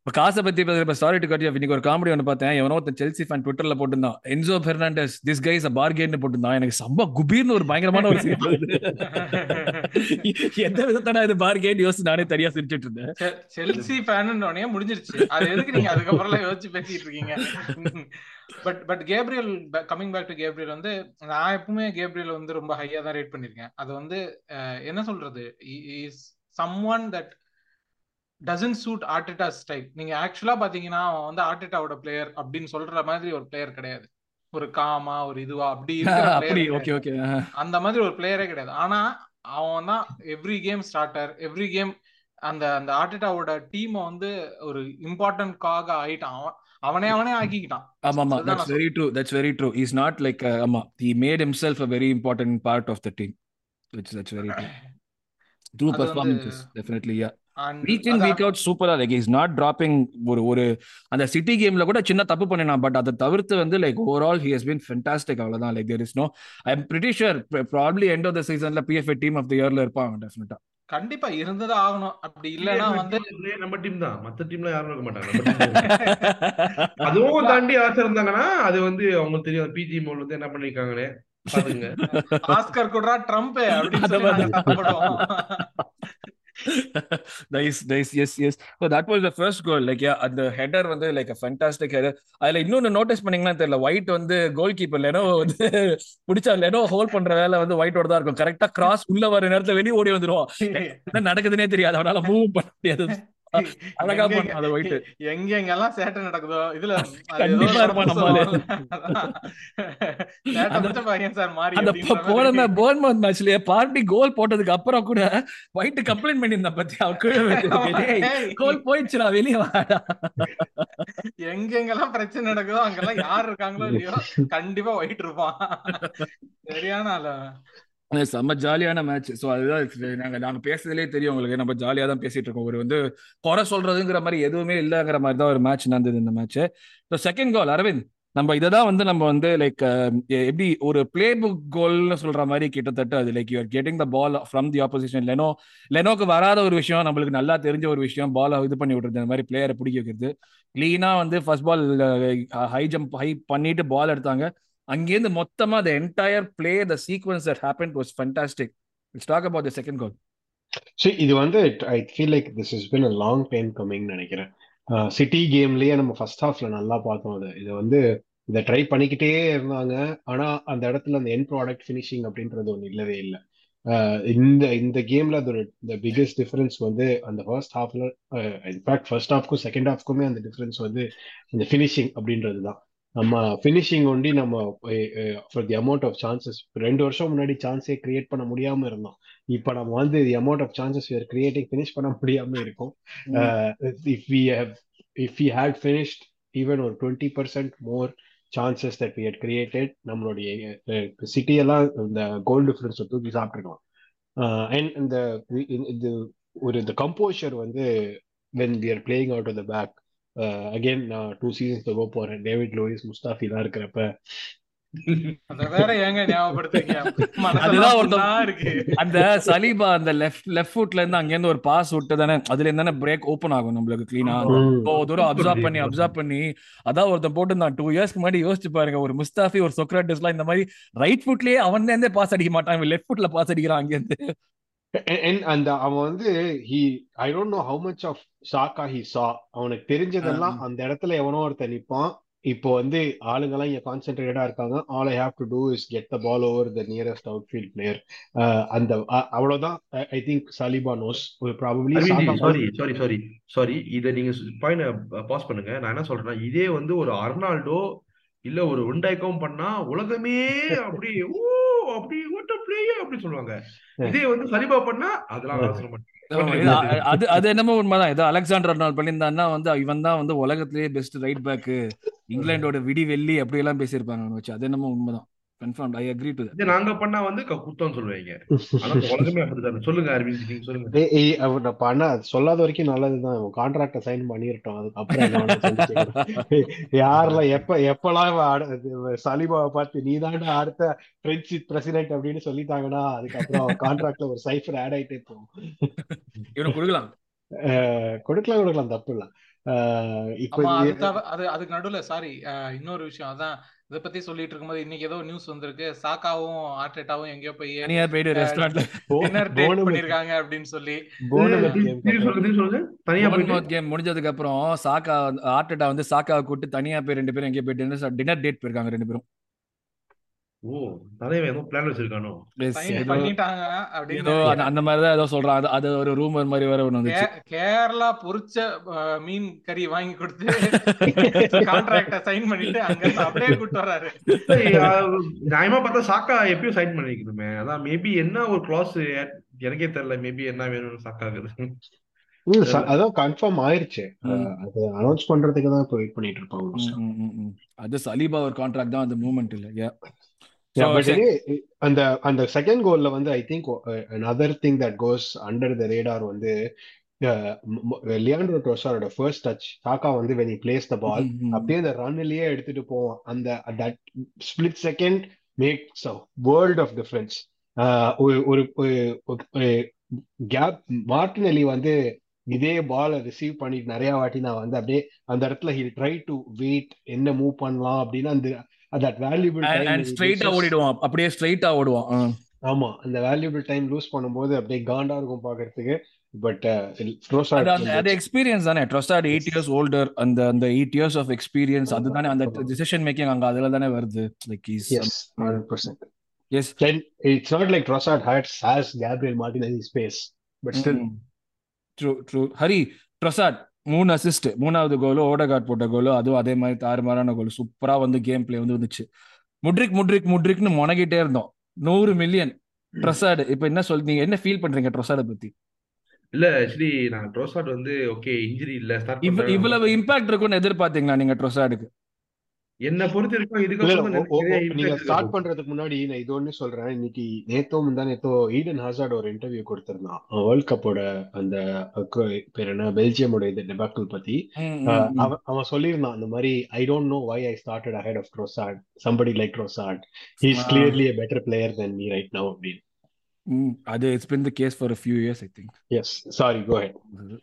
[SPEAKER 1] இப்போ காசை பத்தி இப்போ சாரி டு கட் இன்னைக்கு ஒரு காமெடி ஒன்று பார்த்தேன். எவனோ ஒருத்தன் செல்சி ஃபேன் ட்விட்டர்ல போட்டிருந்தான். Enzo Fernandez this guys bargain போட்டிருந்தான். எனக்கு சம்ப குபீர்னு ஒரு பயங்கரமான ஒரு எந்த விதத்தான இது பார்கேன் யோசிச்சு நானே தனியா சிரிச்சிட்டு இருந்தேன்.
[SPEAKER 2] செல்சி ஃபேன் முடிஞ்சிருச்சு. அது எதுக்கு நீங்க அதுக்கப்புறம் யோசிச்சு பேசிட்டு இருக்கீங்க? But but Gabriel coming back to Gabriel வந்து நான் எப்பவுமே கேப்ரியல் வந்து ரொம்ப ஹையா தான் ரேட் பண்ணிருக்கேன் அது வந்து என்ன சொல்றது? Is someone that doesn't suit Arteta style நீங்க ஆக்சுவலா பாத்தீங்கன்னா அவன் வந்து ஆர்டிட்டாவோட பிளேயர் அப்படின்னு சொல்ற மாதிரி ஒரு பிளேயர் கிடையாது. ஒரு காமா ஒரு இதுவா அப்படி
[SPEAKER 1] இருக்கிற
[SPEAKER 2] அந்த மாதிரி ஒரு பிளேயரே கிடையாது. ஆனா அவன் தான் every game starter every game அந்த அந்த ஆர்டிட்டாவோட டீமை வந்து ஒரு இம்பார்ட்டன்ட் காக ஆயிட்டான். அவன் அவனே அவனே ஆக்கிக்கிட்டான்.
[SPEAKER 1] ஆமா ஆமா that's very true that's very true is not like ஆமா he made himself a very important part of the team which that's very true true performances definitely yeah week in week out சூப்பரா லைக் இஸ் நாட் டிராப்பிங் ஒரு ஒரு அந்த சிட்டி கேம்ல கூட சின்ன தப்பு பண்ணினான். பட் அதை தவிர்த்து வந்து like overall he has been fantastic அவ்வளவுதான். Like there is no I am pretty sure probably end of the சீசன்ல பிஎஃப்ஏ டீம் ஆஃப் த இயர்ல இருப்பாங்க டெஃபினட்டா
[SPEAKER 2] கண்டிப்பா இருந்ததா ஆகணும். அப்படி இல்லனா வந்து
[SPEAKER 3] நம்ம டீம் தான். மத்த டீம்ல யாரும் இருக்க மாட்டாங்க. அதுவும் தாண்டி ஆசை இருந்தாங்கன்னா அது வந்து அவங்களுக்கு தெரியும். பிஜி மோல் வந்து என்ன பண்ணிருக்காங்களே
[SPEAKER 2] ஆஸ்கர் குட்ரா ட்ரம்ப் அப்படின்னு
[SPEAKER 1] nice yes yes. So that was the first goal. Like yeah அந்த ஹெடர் வந்து லைக் a fantastic header. அதுல இன்னொன்னு நோட்டீஸ் பண்ணீங்கன்னா தெரியல. ஒயிட் வந்து கோல் கீப்பர் லெனோ வந்து பிடிச்சா லெனோ ஹோல்ட் பண்ற வேலை வந்து ஒயிட்டோட தான் இருக்கும். கரெக்டா கிராஸ் உள்ள வர நேரத்துல வெளியே ஓடி வந்துருவோம் என்ன நடக்குதுன்னே தெரியாது. அவனால மூவ் பண்ண முடியாது. அழகா பண்ண அது ஒயிட்
[SPEAKER 2] எங்க எங்கெல்லாம் சேட்டை நடக்குதோ இதுல
[SPEAKER 1] கண்டிப்பா இருப்பான் நம்மால அந்த போன போர்ன்மவுத் மேட்ச்லயே பார்ட்டி கோல் போட்டதுக்கு அப்புறம் கூட ஒயிட் கம்ப்ளைண்ட் பண்ணியிருந்தான் பத்தி. அவ கோல் போயிடுச்சுடா வெளியே வாடா.
[SPEAKER 2] எங்க எங்கெல்லாம் பிரச்சனை நடக்குதோ அங்கெல்லாம் யார் இருக்காங்களோ இல்லையோ கண்டிப்பா ஒயிட் இருப்பான். சரியான
[SPEAKER 1] செம்ம ஜாலியான மேட்ச் ஸோ அதுதான் நாங்கள் நாங்கள் பேசுறதுலேயே தெரியும் உங்களுக்கு. நம்ம ஜாலியாக தான் பேசிட்டு இருக்கோம். ஒரு வந்து குறை சொல்றதுங்கிற மாதிரி எதுவுமே இல்லைங்கிற மாதிரி தான் ஒரு மேட்ச் நடந்தது இந்த match so second goal Aravind. நம்ம இதை தான் வந்து நம்ம வந்து லைக் um, எப்படி ஒரு பிளே புக் கோல்னு சொல்ற மாதிரி கிட்டத்தட்ட அது like you're getting the ball from the opposition Leno லெனோக்கு வராத ஒரு விஷயம் நம்மளுக்கு நல்லா தெரிஞ்ச ஒரு விஷயம் பாலை இது பண்ணி விடுறது இந்த மாதிரி பிளேயரை பிடிக்க வைக்கிறது. கிளீனா வந்து first ball high jump high பண்ணிட்டு பால் எடுத்தாங்க. அங்கேருந்து மொத்தமா the entire play the sequence that happen was fantastic it's talk about the second goal
[SPEAKER 4] so இது வந்து I feel like this is been a long time கம்மிங்னு நினைக்கிறேன். சிட்டி கேம்லயே நம்ம ஃபர்ஸ்ட் ஹாஃப்ல நல்லா பார்த்தோம் அது. இது வந்து இதை ட்ரை பண்ணிக்கிட்டே இருந்தாங்க. ஆனா அந்த இடத்துல அந்த என் ப்ராடக்ட் ஃபினிஷிங் அப்படின்றது ஒன்று இல்லவே இல்லை. இந்த இந்த கேம்ல அது ஒரு இந்த பிக்கஸ்ட் டிஃபரன்ஸ் வந்து அந்த ஃபர்ஸ்ட் ஹாஃப்ல இன்ஃபேக்ட் ஃபர்ஸ்ட் ஹாஃப்க்கும் செகண்ட் ஹாஃப்க்குமே அந்த டிஃபரன்ஸ் வந்து இந்த ஃபினிஷிங் அப்படின்றது தான் நம்ம ஃபினிஷிங் ஒண்டி நம்ம for the amount of chances ரெண்டு வருஷம் முன்னாடி சான்ஸே கிரியேட் பண்ண முடியாம இருந்தோம். இப்ப நம்ம வந்து the amount of chances were creating finish பண்ண முடியாம இருக்கும். If we if we had finished even ஒரு twenty percent more chances that we had created நம்மளுடைய சிட்டி எல்லாம் இந்த கோல் டிஃபரன்ஸ் தூக்கி சாப்பிட்டுருக்கலாம் அண்ட் இந்த இது ஒரு இந்த கம்போஷர் வந்து when we are playing out of the back again நான் டூ சீசன்ஸ் போக போறேன். டேவிட் லூயிஸ் முஸ்தாஃபிலாம் இருக்கிறப்ப.
[SPEAKER 1] அந்த சலீபா அந்த லெஃப்ட் லெஃப்ட் ஃபுட்ல இருந்து அங்க இருந்து ஒரு பாஸ் விட்டு தானே அதுல இருந்து தானே பிரேக் ஓபன் ஆகும் நம்மளுக்கு கிளீனா தூரம் அப்சர்வ் பண்ணி அப்சர்வ் பண்ணி அதான் ஒருத்தன் போட்டு நான் டூ இயர்ஸ்க்கு முன்னாடி யோசிச்சு பாருங்க ஒரு முஸ்தாஃபி ஒரு சொக்ராட்டிஸ்லாம் இந்த மாதிரி ரைட் ஃபுட்லயே அவன் இருந்தே பாஸ் அடிக்க மாட்டான் லெஃப்ட் ஃபுட்ல பாஸ் அடிக்கிறான் அங்க இருந்து
[SPEAKER 4] அந்த அவன் வந்து he I don't know how much of Saka he saw அவனுக்கு தெரிஞ்சதெல்லாம் அந்த இடத்துல எவனோ ஒருத்தன் நிப்பான். இப்போ வந்து ஆளுங்கெல்லாம் இங்க கான்சென்ட்ரேட்டடா இருக்காங்க. All I have to do is get the ball over the nearest out field player அந்த அவ்வளவுதான். I think Saliba knows probably
[SPEAKER 3] sorry sorry sorry sorry இதை நீங்க பாயிண்ட் பாஸ் பண்ணுங்க. நான் என்ன சொல்றேன்னா இதே வந்து ஒரு அர்னால்டோ இல்ல ஒரு உண்டாய்க்கம் பண்ணா உலகமே அப்படி ஓ அப்படி player அப்படி சொல்லுவாங்க. இதே வந்து சலிபா பண்ணா அதெல்லாம் சொல்ல
[SPEAKER 1] அ- அது அது என்னமோ உண்மைதான். ஏதோ அலெக்சாண்டர் அர்னால்ட் பண்ணியிருந்தான்னா வந்து இவன் தான் வந்து உலகத்திலேயே பெஸ்ட் ரைட் பேக் இங்கிலாண்டோட விடி வெள்ளி அப்படி எல்லாம் பேசியிருப்பாங்க வச்சு. அது என்னமோ உண்மைதான். கன்ஃபார்ம் ஐ அக்ரி டு
[SPEAKER 3] இதே நாங்க பண்ணா வந்து க- குத்தம்னு சொல்லுவீங்க. ஆனா இந்த உலகமே அப்படிதான் சொல்லுங்க அரவிந்த் நீங்க சொல்லுங்க.
[SPEAKER 4] ஏய், ஏய், அவர் நான் பண்ண சொல்லாத வரைக்கும் நல்லதுதான். கான்ட்ராக்ட சைன் பண்ணிருட்டோம். வேணா சொல்லிக்கலாம் யாரெல்லாம் எப்ப இது சலீபாவை பார்த்து நீ அடுத்த பிரெஞ்சு பிரசிடென்ட் அப்படின்னு சொல்லிட்டாங்கன்னா அதுக்கப்புறம் கான்ட்ராக்ட்ல ஒரு சைஃபர் ஆட் ஆயிட்டே போகும்.
[SPEAKER 1] இவனுக்கு கொடுக்கலாம்.
[SPEAKER 4] கொடுக்கலாம் கொடுக்கலாம். தப்பு இல்ல. இப்போ
[SPEAKER 2] அதுக்கு நடுவுல சாரி இன்னொரு விஷயம். அதான் இதை பத்தி சொல்லிட்டு இருக்கும்போது இன்னைக்கு ஏதோ நியூஸ் வந்திருக்கு. சாக்காவும் ஆர்டெட்டாவும் எங்கேயோ போய்
[SPEAKER 1] தனியா போயிட்டு ரெஸ்டாரண்ட்ல
[SPEAKER 2] டின்னர் டேட் பண்ணிருக்காங்க அப்படின்னு சொல்லி.
[SPEAKER 1] கேம் முடிஞ்சதுக்கு அப்புறம் சாக்கா ஆர்டெட்டா வந்து சாக்காவை கூப்பிட்டு தனியா போய் ரெண்டு பேரும் எங்கேயோ போய் டின்னர் டின்னர் டேட் போயிருக்காங்க ரெண்டு பேரும்.
[SPEAKER 3] ஓ தலைவன் ஏதோ பிளான் வச்சிருக்கானோ?
[SPEAKER 2] பண்ணிட்டாங்க அப்படின்னு
[SPEAKER 1] ஏதோ அந்த- அந்த மாதிரி தான் ஏதோ சொல்றான். அது அது ஒரு ரூமர் மாதிரி வேற ஒண்ணு வந்துச்சு.
[SPEAKER 2] கேரளா பொரிச்ச மீன் கறி வாங்கி கொடுத்து கான்ட்ராக்ட சைன் பண்ணிட்டு அங்க அப்படியே கூட்டு வர்றாரு.
[SPEAKER 3] நியாயமா பார்த்தா சாக்கா எப்பயும் சைன் பண்ணிக்கணுமே. அதான் மேபி என்ன ஒரு கிளாஸ் எனக்கே தெரியல மேபி என்ன வேணும்னு சாக்காகுது
[SPEAKER 4] ம், ச- அதான் கன்ஃபார்ம் ஆயிருச்சு. அது அனௌன்ஸ் பண்றதுக்கு தான் இப்போ வெயிட் பண்ணிட்டு இருப்பாங்க.
[SPEAKER 1] அது சலீபா ஒரு கான்ட்ராக்ட் தான் அந்த மூமெண்ட் இல்ல.
[SPEAKER 4] Anyway, அந்த அந்த செகண்ட் கோல்ல வந்து I think another thing that goes under the radar வந்து லியாண்ட்ரோ ட்ரோசாரோட ஃபர்ஸ்ட் டச் சாக்கா வந்து when he plays the ball அப்படியே அந்த ரன்லயே எடுத்துட்டு போவான். அந்த that split second makes a world of difference ஒரு கேப் மார்டினெல்லி வந்து இதே பாலை ரிசீவ் பண்ணிட்டு நிறைய வாட்டி நான் வந்து அப்படியே அந்த இடத்துல ஹி ட்ரை டு வெயிட் என்ன மூவ் பண்ணலாம் அப்படின்னு அந்த தட் வேல்யூபிள்
[SPEAKER 1] அண்ட் ஸ்ட்ரைட்டா ஓடிடுவான். அப்படியே ஸ்ட்ரைட்டா ஓடுவான்.
[SPEAKER 4] ஆமா அந்த வேல்யூபிள் டைம் லூஸ் பண்ணும்போது அப்படியே காண்டா இருக்கும் பாக்குறதுக்கு பட்
[SPEAKER 1] அது எக்ஸ்பீரியன்ஸ் தானே. ட்ரஸ்டாட் எயிட் இயர்ஸ் ஓல்டர் அந்த அந்த எயிட் இயர்ஸ் ஆஃப் எக்ஸ்பீரியன்ஸ் அதுதானே அந்த டிசிஷன் மேக்கிங் அங்க அதுல தானே வருது. Like is
[SPEAKER 4] hundred percent
[SPEAKER 1] yes
[SPEAKER 4] Then it's not like Trossard has has Gabriel Martinelli space, but still.
[SPEAKER 1] True true Hari Trossard மூணு அசிஸ்ட் மூணாவது கோலு ஓடகாட் போட்ட கோலு அதுவும் அதே மாதிரி தாறுமாறான கோல் சூப்பரா வந்து கேம் பிளே வந்து வந்துச்சு முட்ரிக் முட்ரிக் முட்ரிக்னு முனகிட்டே இருந்தோம். நூறு மில்லியன் ட்ரொசாட் இப்ப என்ன சொல் நீங்க என்ன ஃபீல் பண்றீங்க ட்ரொசாட பத்தி?
[SPEAKER 3] இல்ல ஆக்சுவலி நான் ட்ரோசாட் வந்து ஓகே இன்ஜுரி இல்ல
[SPEAKER 1] இவ்வளவு இம்பாக்ட் இருக்கும்னு எதிர்பார்த்தீங்களா நீங்க ட்ரொசாடுக்கு
[SPEAKER 3] என்ன பொறுத்த தான்
[SPEAKER 4] ஓ- நீங்க ஸ்டார்ட்
[SPEAKER 3] இருக்கும்.
[SPEAKER 4] பண்றதுக்கு முன்னாடி நான் இது ஒண்ணு சொல்றேன். இன்னைக்கு நேத்தோ முந்தா நேத்தோ ஈடன் ஹாசார்ட் ஒரு இன்டர்வியூ கொடுத்திருந்தான். வேர்ல்ட் கப்போட அந்த பேர் என்ன? பெல்ஜியமோட இது டெபாக்கிள் பத்தி. அவன் அவன் சொல்லியிருந்தான் அந்த மாதிரி I don't know why I started ahead of Trossard somebody like Trossard he is. Clearly a better player than me right now அப்படின்னு.
[SPEAKER 1] அது it's been the case for few years I think
[SPEAKER 4] yes sorry go ahead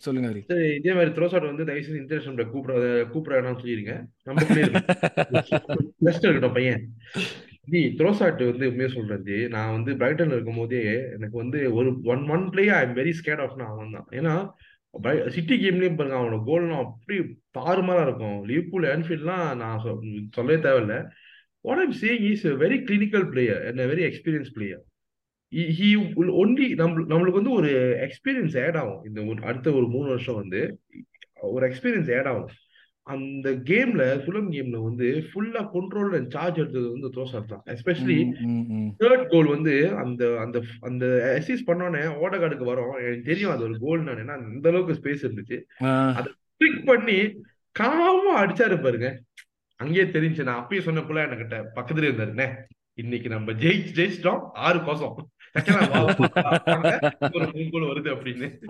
[SPEAKER 1] சொல்லுங்க ஹரி.
[SPEAKER 3] சரி, இதே மாதிரி த்ரோசாட் வந்து தயவு செஞ்சு இன்டர்நேஷனல் கூப்பிட கூப்பிட வேணாம்னு சொல்லிருங்க. நம்ம பெஸ்ட் இருக்கட்டும் பையன். ஜி த்ரோசாட் வந்து உண்மையா சொல்றது நான் வந்து பிரைட்டன்ல இருக்கும் போதே எனக்கு வந்து ஒரு one one player I am very scared ஆஃப்னா அவன் தான் ஏன்னா சிட்டி கேம்லயும் பாருங்க அவனோட கோல்லாம் அப்படி தாறுமாறா இருக்கும். லிவர்பூல் ஆன்ஃபீல்ட்லாம் நான் சொல்லவே தேவையில்ல. What I'm saying is very clinical player and very experience player he only நம்ம நம்மளுக்கு வந்து ஒரு எக்ஸ்பீரியன்ஸ் ஆட் ஆகும். இந்த அடுத்த ஒரு மூணு வருஷம் வந்து ஒரு எக்ஸ்பீரியன்ஸ் ஆட் ஆகும். அந்த கேம்ல சுலம் கேம்ல வந்து ஃபுல்லா கண்ட்ரோல் அண்ட் சார்ஜ் எடுத்தது வந்து தோசார் தான். எஸ்பெஷலி தேர்ட் கோல் வந்து அந்த அந்த அந்த அசிஸ் பண்ணோன்னே ஓடகார்டுக்கு வரும். எனக்கு தெரியும் அது ஒரு கோல் நான் ஏன்னா அந்த அளவுக்கு ஸ்பேஸ் இருந்துச்சு. அதை கிளிக் பண்ணி காமா அடிச்சாரு பாருங்க. அங்கேயே தெரிஞ்சு நான் அப்பயே சொன்னக்குள்ள என்கிட்ட பக்கத்துல இருந்தாருண்ணே இன்னைக்கு நம்ம ஜெயிச்சு ஜெயிச்சிட்டோம். ஆறு கோசம்.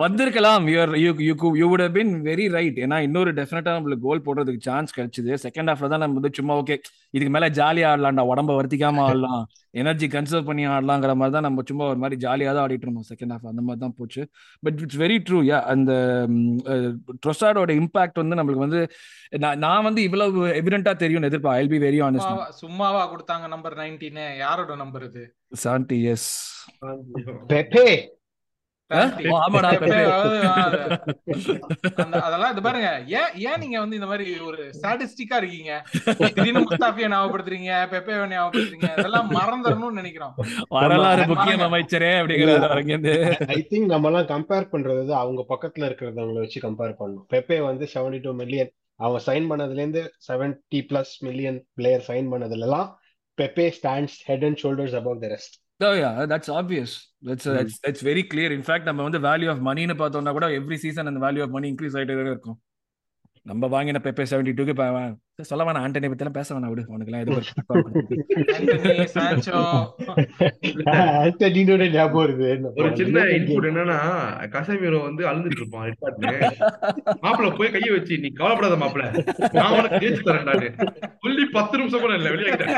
[SPEAKER 1] வந்திருக்கலாம். You're you you you would have been very right ஏன்னா இன்னொரு டெஃபினட்டா நம்மளுக்கு கோல் போடுறதுக்கு சான்ஸ் கிடைச்சது. செகண்ட் ஹாஃப்ல தான் நம்ம வந்து சும்மா ஓகே இதுக்கு மேல ஜாலியா ஆடலாம்டா உடம்ப வருத்திக்காம ஆடலாம். எனர்ஜி கன்சர்வ் பண்ணி ஆடலாங்கிற மாதிரி தான் நம்ம சும்மா ஒரு மாதிரி ஜாலியாக தான் ஆடிட்டு இருந்தோம் செகண்ட் ஹாஃப் அந்த மாதிரி தான் போச்சு. But it's very true yeah அந்த ட்ரொசாடோட இம்பாக்ட் வந்து நம்மளுக்கு வந்து நான் வந்து இவ்வளவு எவிடென்ட்டா தெரியும் எதிர்ப்பா ஐல் பி வெரி ஆனஸ்ட்
[SPEAKER 2] சும்மாவா கொடுத்தாங்க நம்பர் நைன்டீன் யாரோட நம்பர் இது?
[SPEAKER 1] செவன்டி எஸ்
[SPEAKER 4] பெப்பே
[SPEAKER 2] அதெல்லாம் இது பாருங்க. ஏன் ஏன் நீங்க வந்து இந்த மாதிரி ஒரு ஸ்டாட்டிஸ்டிக்கா இருக்கீங்க? திடீர்னு முஸ்தாபியா ஞாபகப்படுத்துறீங்க பெப்பேவை ஞாபகப்படுத்துறீங்க இதெல்லாம் மறந்துடணும்னு நினைக்கிறோம்.
[SPEAKER 1] வரலாறு முக்கியம் அமைச்சரே அப்படிங்கிறது
[SPEAKER 4] ஐ திங்க் நம்ம எல்லாம் கம்பேர் பண்றது அவங்க பக்கத்துல இருக்கிறவங்களை வச்சு கம்பேர் பண்ணணும். பெப்பே வந்து செவன்டி டூ மில்லியன் அவங்க சைன் பண்ணதுல இருந்து seventy plus million player sign பண்ணதுல எல்லாம் Pepe stands head and shoulders above the rest
[SPEAKER 1] Oh yeah, that's obvious. That's uh, that's that's very clear. In fact, நம்ம வந்து வேல்யூ ஆஃப் மணின்னு பார்த்தோம்னா கூட எவ்ரி சீசன் அந்த வேல்யூ ஆஃப் மணி இன்க்ரீஸ் ஆகிட்டே இருக்கும். நம்ம வாங்கின பெப்பே செவன்டி டூக்கு சொல்ல வேணாம் ஆண்டனி பத்தி எல்லாம் பேச வேணாம் விடு உனக்கு எல்லாம்
[SPEAKER 3] ஒரு சின்ன இன்புட் என்னன்னா கசமீரோ வந்து அழுந்துட்டு இருப்பான் ரெக்கார்ட்ல மாப்பிள்ள போய் கைய வச்சு நீ கவலைப்படாத மாப்பிள்ள நான் உனக்கு ஜெயிச்சு தரேன்டாரு சொல்லி பத்து நிமிஷம் கூட இல்ல வெளியாகிட்டேன்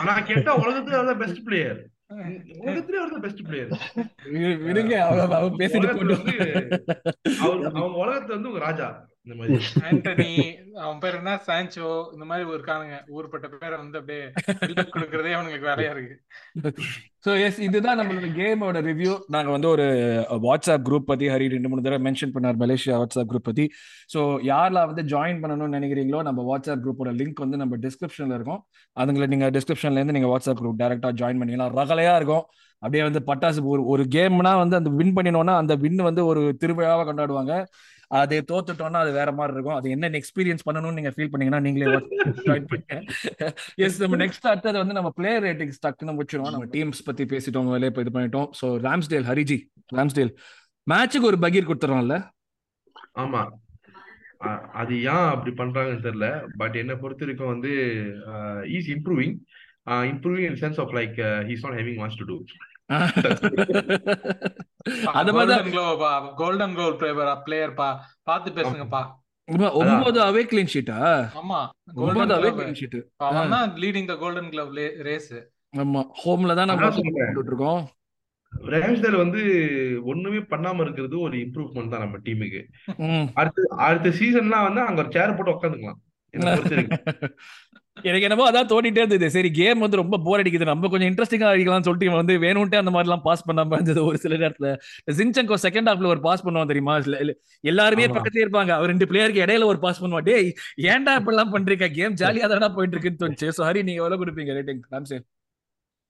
[SPEAKER 3] ஆனா கேட்டா உலகத்துல அவர் பெஸ்ட் பிளேயர் உலகத்திலே அவர் பெஸ்ட் பிளேயர்
[SPEAKER 1] விடுங்க அவன் பேசிட்டு
[SPEAKER 3] அவர் அவங்க உலகத்துல வந்து ஒரு ராஜா. இந்த மாதிரி.
[SPEAKER 2] ஆண்டனி அவன் பேர் என்ன? சான்சோ இந்த மாதிரி இருக்கானுங்க. ஊர்பட்ட பேரை வந்து அப்படியே கொடுக்கறதே அவங்களுக்கு வேலையா இருக்கு.
[SPEAKER 1] ஸோ எஸ் இதுதான் நம்மளோட கேமோட ரிவ்யூ நாங்கள் வந்து ஒரு வாட்ஸ்அப் குரூப் பற்றி ஹரி ரெண்டு மூணு தடவை மென்ஷன் பண்ணார் மலேசியா வாட்ஸ்அப் குரூப் பற்றி ஸோ யாரெல்லாம் வந்து ஜாயின் பண்ணணும்னு நினைக்கிறீங்களோ நம்ம வாட்ஸ்அப் குரூப்போட லிங்க் வந்து நம்ம டிஸ்கிரிப்ஷனில் இருக்கும். அதுங்களை நீங்கள் டிஸ்கிரிப்ஷன்லேருந்து நீங்கள் வாட்ஸ்அப் குரூப் டேரெக்டாக ஜாயின் பண்ணிக்கலாம். ரகலையாக இருக்கும். அப்படியே வந்து பட்டாசு ஒரு ஒரு கேம்னா வந்து அந்த வின் பண்ணினோன்னா அந்த வின் வந்து ஒரு திருவிழாவாக கொண்டாடுவாங்க. அதை தோத்துட்டோம்னா அது வேற மாதிரி இருக்கும். அது என்ன எக்ஸ்பீரியன்ஸ் பண்ணணும்னு நீங்க ஃபீல் பண்ணீங்கன்னா நீங்களே ஜாயின் பண்ணுங்க. எஸ் நம்ம நெக்ஸ்ட் அடுத்தது வந்து நம்ம பிளேயர் ரேட்டிங்ஸ் டக்குன்னு முடிச்சிருவோம். நம்ம டீம்ஸ் பத்தி பேசிட்டோம். வேலையை இது பண்ணிட்டோம். ஸோ ராம்ஸ்டேல் ஹரிஜி ராம்ஸ்டேல் மேட்சுக்கு ஒரு பகீர் கொடுத்துறோம்ல?
[SPEAKER 3] ஆமா. அது ஏன் அப்படி பண்றாங்கன்னு தெரியல. பட் என்ன பொறுத்த வரைக்கும் வந்து is improving improving in sense of like he's not having watch to do
[SPEAKER 1] அது மாதிரி
[SPEAKER 2] கோல்டன் கோல் பிளேயர் பா பாத்து பேசுங்கப்பா.
[SPEAKER 1] ஒன்பது அவே கிளீன் ஷீட்டா
[SPEAKER 2] ஆமா
[SPEAKER 1] ஒன்பது அவே கிளீன் ஷீட்
[SPEAKER 2] அவன் தான் leading the golden club race
[SPEAKER 1] ஆமா ஹோம்ல தான் நம்ம போட்டுட்டு இருக்கோம்
[SPEAKER 3] ரேம்ஸ்டேல் வந்து ஒண்ணுமே பண்ணாம இருக்கிறது ஒரு இம்ப்ரூவ்மெண்ட் தான் நம்ம டீமுக்கு அடுத்த அடுத்த சீசன்லாம் வந்து அங்க ஒரு சேர் போட்டு உட்காந்துக்கலாம்
[SPEAKER 1] எனக்கு என்னமோ அதான் தோண்டிட்டே இருந்தது. சரி கேம் வந்து ரொம்ப போர் அடிக்குது. நம்ம கொஞ்சம் இன்ட்ரெஸ்டிங்கா அடிக்கலாம்னு சொல்லிட்டு இவன் வந்து வேணும்ட்டு அந்த மாதிரி எல்லாம் பாஸ் பண்ணாம இருந்தது ஒரு சில நேரத்துல. ஜின்சங்கோ செகண்ட் ஹாஃப்ல ஒரு பாஸ் பண்ணுவான் தெரியுமா? எல்லாருமே பக்கத்துல இருப்பாங்க. அவர் ரெண்டு பிளேயருக்கு இடையில ஒரு பாஸ் பண்ணுவா டேய் ஏன்டா இப்படிலாம் பண்றீங்க? கேம் ஜாலியா தானே போயிட்டு இருக்குன்னு தோணுச்சு. ஸோ ஹரி நீங்க எவ்வளவு கொடுப்பீங்க ரேட்டிங் ராம்சே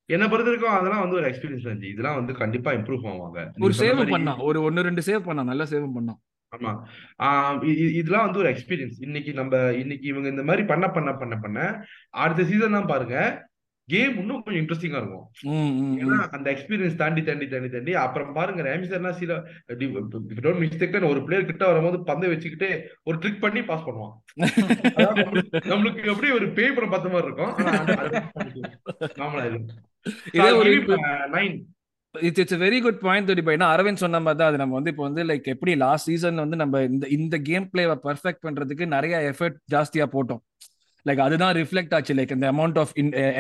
[SPEAKER 3] என்ன பொறுத்த வரைக்கும் அதெல்லாம் வந்து ஒரு எக்ஸ்பீரியன்ஸ் இருந்துச்சு இதெல்லாம் வந்து கண்டிப்பா இம்ப்ரூவ் ஆவாங்க
[SPEAKER 1] ஒரு சேவ் பண்ணா ஒரு ஒன்னு ரெண்டு சேவ் பண்ணா நல்லா சேவ் பண்ணா
[SPEAKER 3] ஆமா. இதெல்லாம் வந்து ஒரு எக்ஸ்பீரியன்ஸ் இன்னைக்கு நம்ம இன்னைக்கு இவங்க இந்த மாதிரி பண்ண பண்ண பண்ண பண்ண அடுத்த சீசன் தான் பாருங்க கேம் இன்னும் கொஞ்சம் இன்ட்ரெஸ்டிங்கா இருக்கும். ஏன்னா அந்த எக்ஸ்பீரியன்ஸ் தாண்டி தாண்டி தாண்டி தாண்டி அப்புறம் பாருங்க ரேமிசர்லாம் சில டோன்ட் மிஸ்டேக் ஒரு பிளேயர் கிட்ட வரும்போது பந்தை வச்சுக்கிட்டு ஒரு ட்ரிக் பண்ணி பாஸ் பண்ணுவான். நம்மளுக்கு எப்படி ஒரு பேய் படம் பார்த்த மாதிரி இருக்கும். நாமளா
[SPEAKER 1] இதே ஒரு
[SPEAKER 3] nine
[SPEAKER 1] it's it's very good point Todi ஏன்னா அரவிந்த் சொன்ன மாதிரி தான். அது நம்ம வந்து இப்போ வந்து லைக் எப்படி லாஸ்ட் சீசன் வந்து நம்ம இந்த இந்த கேம் பிளேவை பர்ஃபெக்ட் பண்றதுக்கு நிறைய எஃபர்ட் ஜாஸ்தியா போட்டோம். லைக் அதுதான் ரிஃப்ளெக்ட் ஆச்சு. லைக் இந்த amount of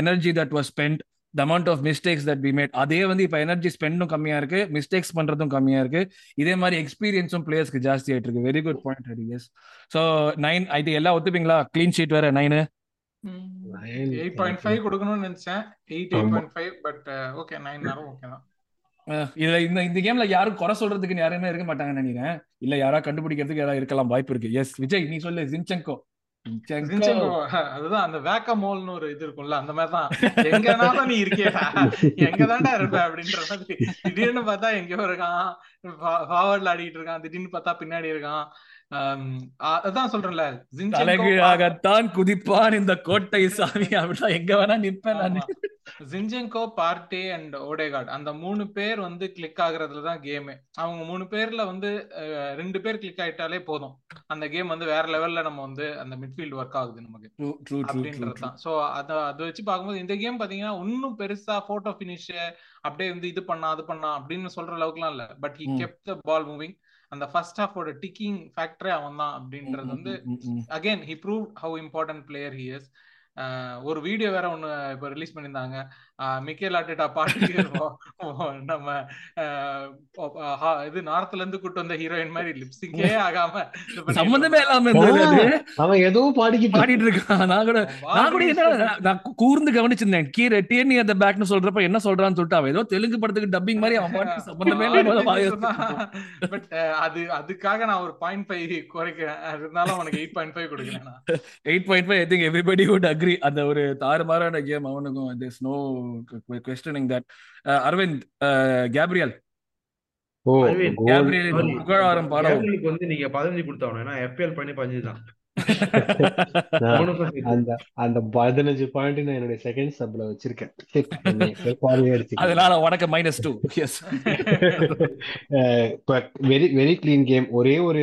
[SPEAKER 1] energy that was spent the amount of mistakes that be made அதே வந்து இப்போ எனர்ஜி ஸ்பெண்டும் கம்மியா இருக்கு மிஸ்டேக்ஸ் பண்றதும் கம்மியா இருக்கு. இதே மாதிரி எக்ஸ்பீரியன்ஸும் பிளேயர்ஸ்க்கு ஜாஸ்தி ஆயிட்டு இருக்கு. Very good point Hari yes so nine இது எல்லாம் ஒத்துப்பீங்களா? கிளீன் ஷீட் வேற நைனு
[SPEAKER 2] எயிட் பாயிண்ட் ஃபைவ் கொடுக்கணும்னு நினைச்சேன். Eight eight point five but okay nine okay தான்.
[SPEAKER 1] இதுல இந்த இந்த கேம்ல யாரும் குறை சொல்றதுக்கு யாருமே இருக்க மாட்டாங்கன்னு நினைக்கிறேன். இல்ல யாரா கண்டுபிடிக்கிறதுக்கு யாரா இருக்கலாம் வாய்ப்பு இருக்கு. எஸ் விஜய் நீ சொல்லு ஜின்செங்கோ
[SPEAKER 2] அதுதான் அந்த வேக்கமோல்னு ஒரு இது இருக்கும்ல அந்த மாதிரி தான் எங்கனாலும் நீ இருக்கியடா. எங்கதான்டா இருப்ப அப்படின்ற மாதிரி. திடீர்னு பார்த்தா எங்கேயோ இருக்கான் ஃபார்வர்ட்ல ஆடிட்டு இருக்கான் திடீர்னு பார்த்தா பின்னாடி இருக்கான். அதான் சொல்றேன்ல
[SPEAKER 1] தலைகீழாகத்தான் குதிப்பான் இந்த கோட்டை சாமி அப்படிதான் எங்க வேணா நிப்பேன்
[SPEAKER 2] ஆமா
[SPEAKER 1] நானு.
[SPEAKER 2] ஜின்ஜெங்கோ பார்ட்டே அண்ட் ஓடேகார்ட் அந்த மூணு பேர் வந்து கிளிக் ஆகுறதுல தான் கேமு அவங்க மூணு பேர்ல வந்து ரெண்டு பேர் கிளிக் ஆயிட்டாலே போதும். அந்த கேம் வந்து வேற லெவல்ல நம்ம வந்து அந்த மிட்ஃபீல்ட் ஒர்க் ஆகுது நமக்கு. அப்படின்றது தான். ஸோ அதை அதை வச்சு பார்க்கும்போது இந்த கேம் பாத்தீங்கன்னா இன்னும் பெருசா போட்டோ ஃபினிஷ் அப்படியே வந்து இது பண்ணா அது பண்ணா அப்படின்னு சொல்ற அளவுக்குலாம் இல்ல. But he kept the ball moving அந்த ஃபர்ஸ்ட் ஹாஃபோட டிக்கிங் ஃபேக்டரே அவன் தான் அப்படின்றது வந்து again he prove how important player he is ஒரு வீடியோ வேற ஒன்னு இப்போ ரிலீஸ் பண்ணியிருந்தாங்க. மிக்கேல் ஆர்டேட்டா பாட்டுக்கு நம்ம இது நார்த்ல இருந்து கூட்டு வந்த ஹீரோயின் மாதிரி லிப்ஸிங்கே ஆகாம
[SPEAKER 1] சம்பந்தமே இல்லாம
[SPEAKER 4] அவன் ஏதோ பாடிக்கிட்டு
[SPEAKER 1] பாடிட்டு இருக்கான் நான் கூட நான் கூட
[SPEAKER 2] பாட்டு
[SPEAKER 1] என்ன நான் கூர்ந்து கவனிச்சிருந்தேன். கீரை டிஎன்இ அந்த பேக்னு சொல்றப்ப என்ன சொல்றான்னு சொல்லிட்டு அவன் ஏதோ தெலுங்கு படத்துக்கு டப்பிங் மாதிரி அவன் பாட்டு சம்பந்தமே இல்லாம
[SPEAKER 2] பாடி அது அதுக்காக நான் ஒரு பாயிண்ட் ஃபைவ் குறைக்கிறேன். இருந்தாலும் அவனுக்கு எயிட் பாயிண்ட் ஃபைவ் கொடுக்குறேன்
[SPEAKER 1] eight point five I think everybody would agree அந்த ஒரு தாறுமாறான கேம் அவனுக்கும் no questioning that Aravind Gabriel
[SPEAKER 4] oh
[SPEAKER 3] sorry
[SPEAKER 1] புகழாரம்
[SPEAKER 3] கேப்ரியலுக்கு வந்து நீங்க பதினஞ்சு கொடுத்தாவணும் ஏன்னா எஃபிஎல் பண்ணி பதினஞ்சு தான்.
[SPEAKER 4] அந்த அந்த பதினஞ்சு பாயிண்ட் நான் என்னுடைய செகண்ட் சப்ல வச்சிருக்கேன்.
[SPEAKER 1] அதனால உனக்கு minus two is
[SPEAKER 4] very very clean game ஒரே ஒரு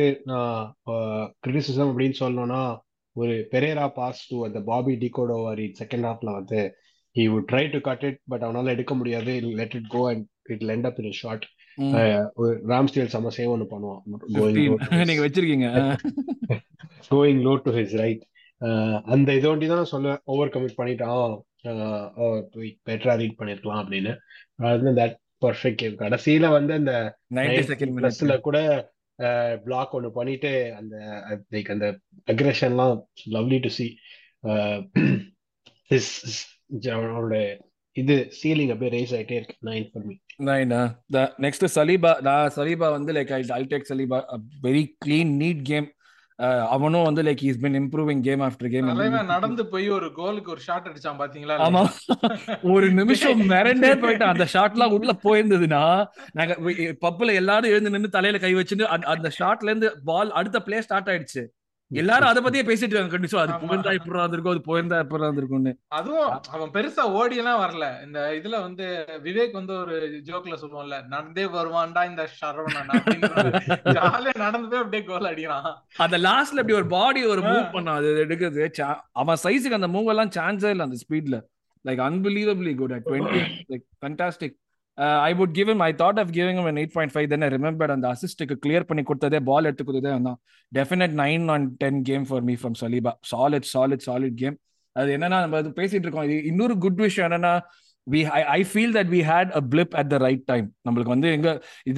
[SPEAKER 4] கிரிட்டிசிசம் அப்படின்னு சொல்லணும்னா ஒரு பெரேரா பாஸ் டு அந்த பாபி டிகோடோவாரி செகண்ட் ஹாஃப்ல வந்து he would try to cut it but அவனால எடுக்க முடியாது. Let it go and it ended up in short Ramsdale செம சேவ் ஒன்று பண்ணுவான்.
[SPEAKER 1] நீங்க வச்சிருக்கீங்க.
[SPEAKER 4] Going low to his right அந்த இதை ஒண்டி தான் நான் சொல்லுவேன் ஓவர் கமிட் பண்ணிட்டான் பெட்டரா ரீட் பண்ணிருக்கலாம் அப்படின்னு. தட் பர்ஃபெக்ட் கேம் கடைசியில வந்து அந்த பிளஸ்ல கூட பிளாக் ஒன்று பண்ணிட்டு அந்த லைக் அந்த அக்ரெஷன்லாம் லவ்லி டு சி அவனோட இது சீலிங் அப்படியே ரேஸ் ஆயிட்டே இருக்கு. நைன் ஃபார் மீ
[SPEAKER 1] நைனா த நெக்ஸ்ட் சலீபா நான் சலீபா வந்து like I I take Saliba very clean neat game அவனும் வந்து like is been improving game after game
[SPEAKER 2] நடந்து போய் ஒரு கோலுக்கு ஒரு ஷாட் அடிச்சான் பாத்தீங்களா?
[SPEAKER 1] ஆமா. ஒரு நிமிஷம் மிரண்டே போயிட்டான். அந்த ஷாட்லாம் உள்ள போயிருந்ததுன்னா நாங்க பப்புல எல்லாரும் எழுந்து நின்று தலையில கை வச்சுட்டு அந்த- அந்த ஷாட்ல இருந்து பால் அடுத்த பிளே ஸ்டார்ட் ஆயிடுச்சு. எல்லாரும் அதை பத்தியே பேசிட்டு இருக்காங்க. கண்டிப்பா அது. புகழ்ந்தா இப்படி இருந்திருக்கும் அது போயிருந்தா இப்படி இருந்திருக்கும்னு.
[SPEAKER 2] அதுவும் அவன் பெருசா ஓடி எல்லாம் வரல. இந்த இதுல வந்து விவேக் வந்து ஒரு ஜோக்ல சொல்லுவான்ல நடந்தே வருவான்டா இந்த சரவணன் ஜாலியா நடந்து போய் அப்படியே கோல் அடிக்கிறான்.
[SPEAKER 1] அந்த லாஸ்ட்ல இப்படி ஒரு பாடி ஒரு மூவ் பண்ணான் அது எடுக்கிறது அவன் சைஸுக்கு அந்த மூவ் எல்லாம் சான்ஸே இல்லை அந்த ஸ்பீட்ல like unbelievably good at twenty like fantastic I would give I thought of giving him eight point five then remember அந்த அசிஸ்டுக்கு கிளியர் பண்ணி கொடுத்ததே பால் எடுத்து கொடுத்ததே தான் definite nine on ten game for me from Saliba solid solid solid game அது என்னன்னா நம்ம அது பேசிட்டு இருக்கோம். இது இன்னொரு குட் விஷயம் என்னன்னா we I I feel that we had a blip at the right time நம்மளுக்கு வந்து எங்க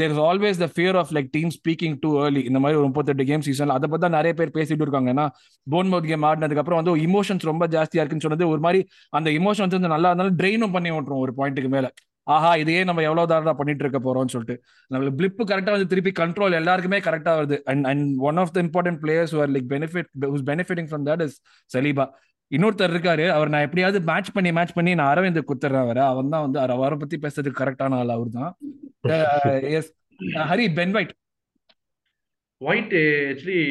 [SPEAKER 1] there is always the fear of like team speaking too early இந்த மாதிரி ஒரு முப்பத்தெட்டு கேம் சீசன் அதை பத்தி தான் நிறைய பேர் பேசிட்டு இருக்காங்க. ஏன்னா போன் மவுத் கேம் ஆடினதுக்கு அப்புறம் வந்து இமோஷன்ஸ் ரொம்ப ஜாஸ்தியா இருக்குன்னு சொன்னது ஒரு மாதிரி அந்த இமோஷன்ஸ் வந்து நல்லா இருந்தாலும் ட்ரெயினும் பண்ணி விட்டுரும் ஒரு பாயிண்ட்டுக்கு மேல. ஆஹா இதையே நம்ம எவ்வளவு தாரா பண்ணிட்டு இருக்க போறோம்னு சொல்லிட்டு. நம்மளுக்கு பிளிப் கரெக்டா வந்து திருப்பி கண்ட்ரோல் எல்லாருக்குமே கரெக்டா வருது. And and one of the important players are like benefit who's benefiting from that is Saliba இன்னொருத்தர் இருக்காரு. அவர் நான் எப்படியாவது மேட்ச் பண்ணி மேட்ச் பண்ணி நான் அரவிந்த் குத்துறேன் அவரை. அவன் தான் வந்து அவரை பத்தி பேசுறதுக்கு கரெக்டான ஆள்? அவர் தான். Yes Hari Ben White
[SPEAKER 3] White actually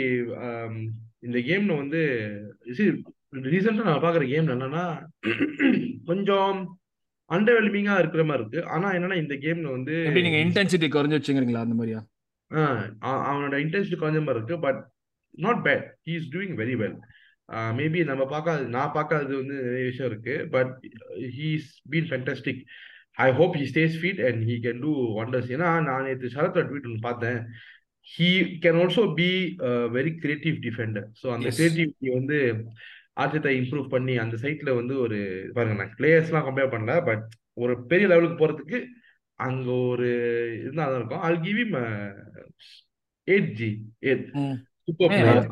[SPEAKER 3] இந்த கேம்ல வந்து ரீசெண்டா நான் பாக்குற கேம் என்னன்னா கொஞ்சம் அண்டர்வெல்மிங்கா இருக்கிற மாதிரி இருக்கு. ஆனா என்னன்னா இந்த கேம்ல வந்து
[SPEAKER 1] நீங்க இன்டென்சிட்டி குறைஞ்சு வச்சுக்கிறீங்களா அந்த மாதிரியா?
[SPEAKER 3] அவனோட இன்டென்சிட்டி கொஞ்ச மாதிரி இருக்கு but not bad he is doing very well maybe நம்ம பார்க்காத நான் பார்க்காதது வந்து நிறைய விஷயம் இருக்கு but he's been fantastic I hope he stays fit and he can do wonders ஏன்னா நான் நேற்று சரத் ட்வீட் ஒன்று பார்த்தேன். He can also be very creative defender so அந்த. கிரியேட்டிவிட்டி வந்து ஆர்டித்தை இம்ப்ரூவ் பண்ணி அந்த சைட்ல வந்து ஒரு பாருங்க நான் பிளேயர்ஸ்லாம் கம்பேர் பண்ணல பட் ஒரு பெரிய லெவலுக்கு போறதுக்கு அங்க ஒரு இருந்தா தான் இருக்கும். I'll give him eight G eight. Super player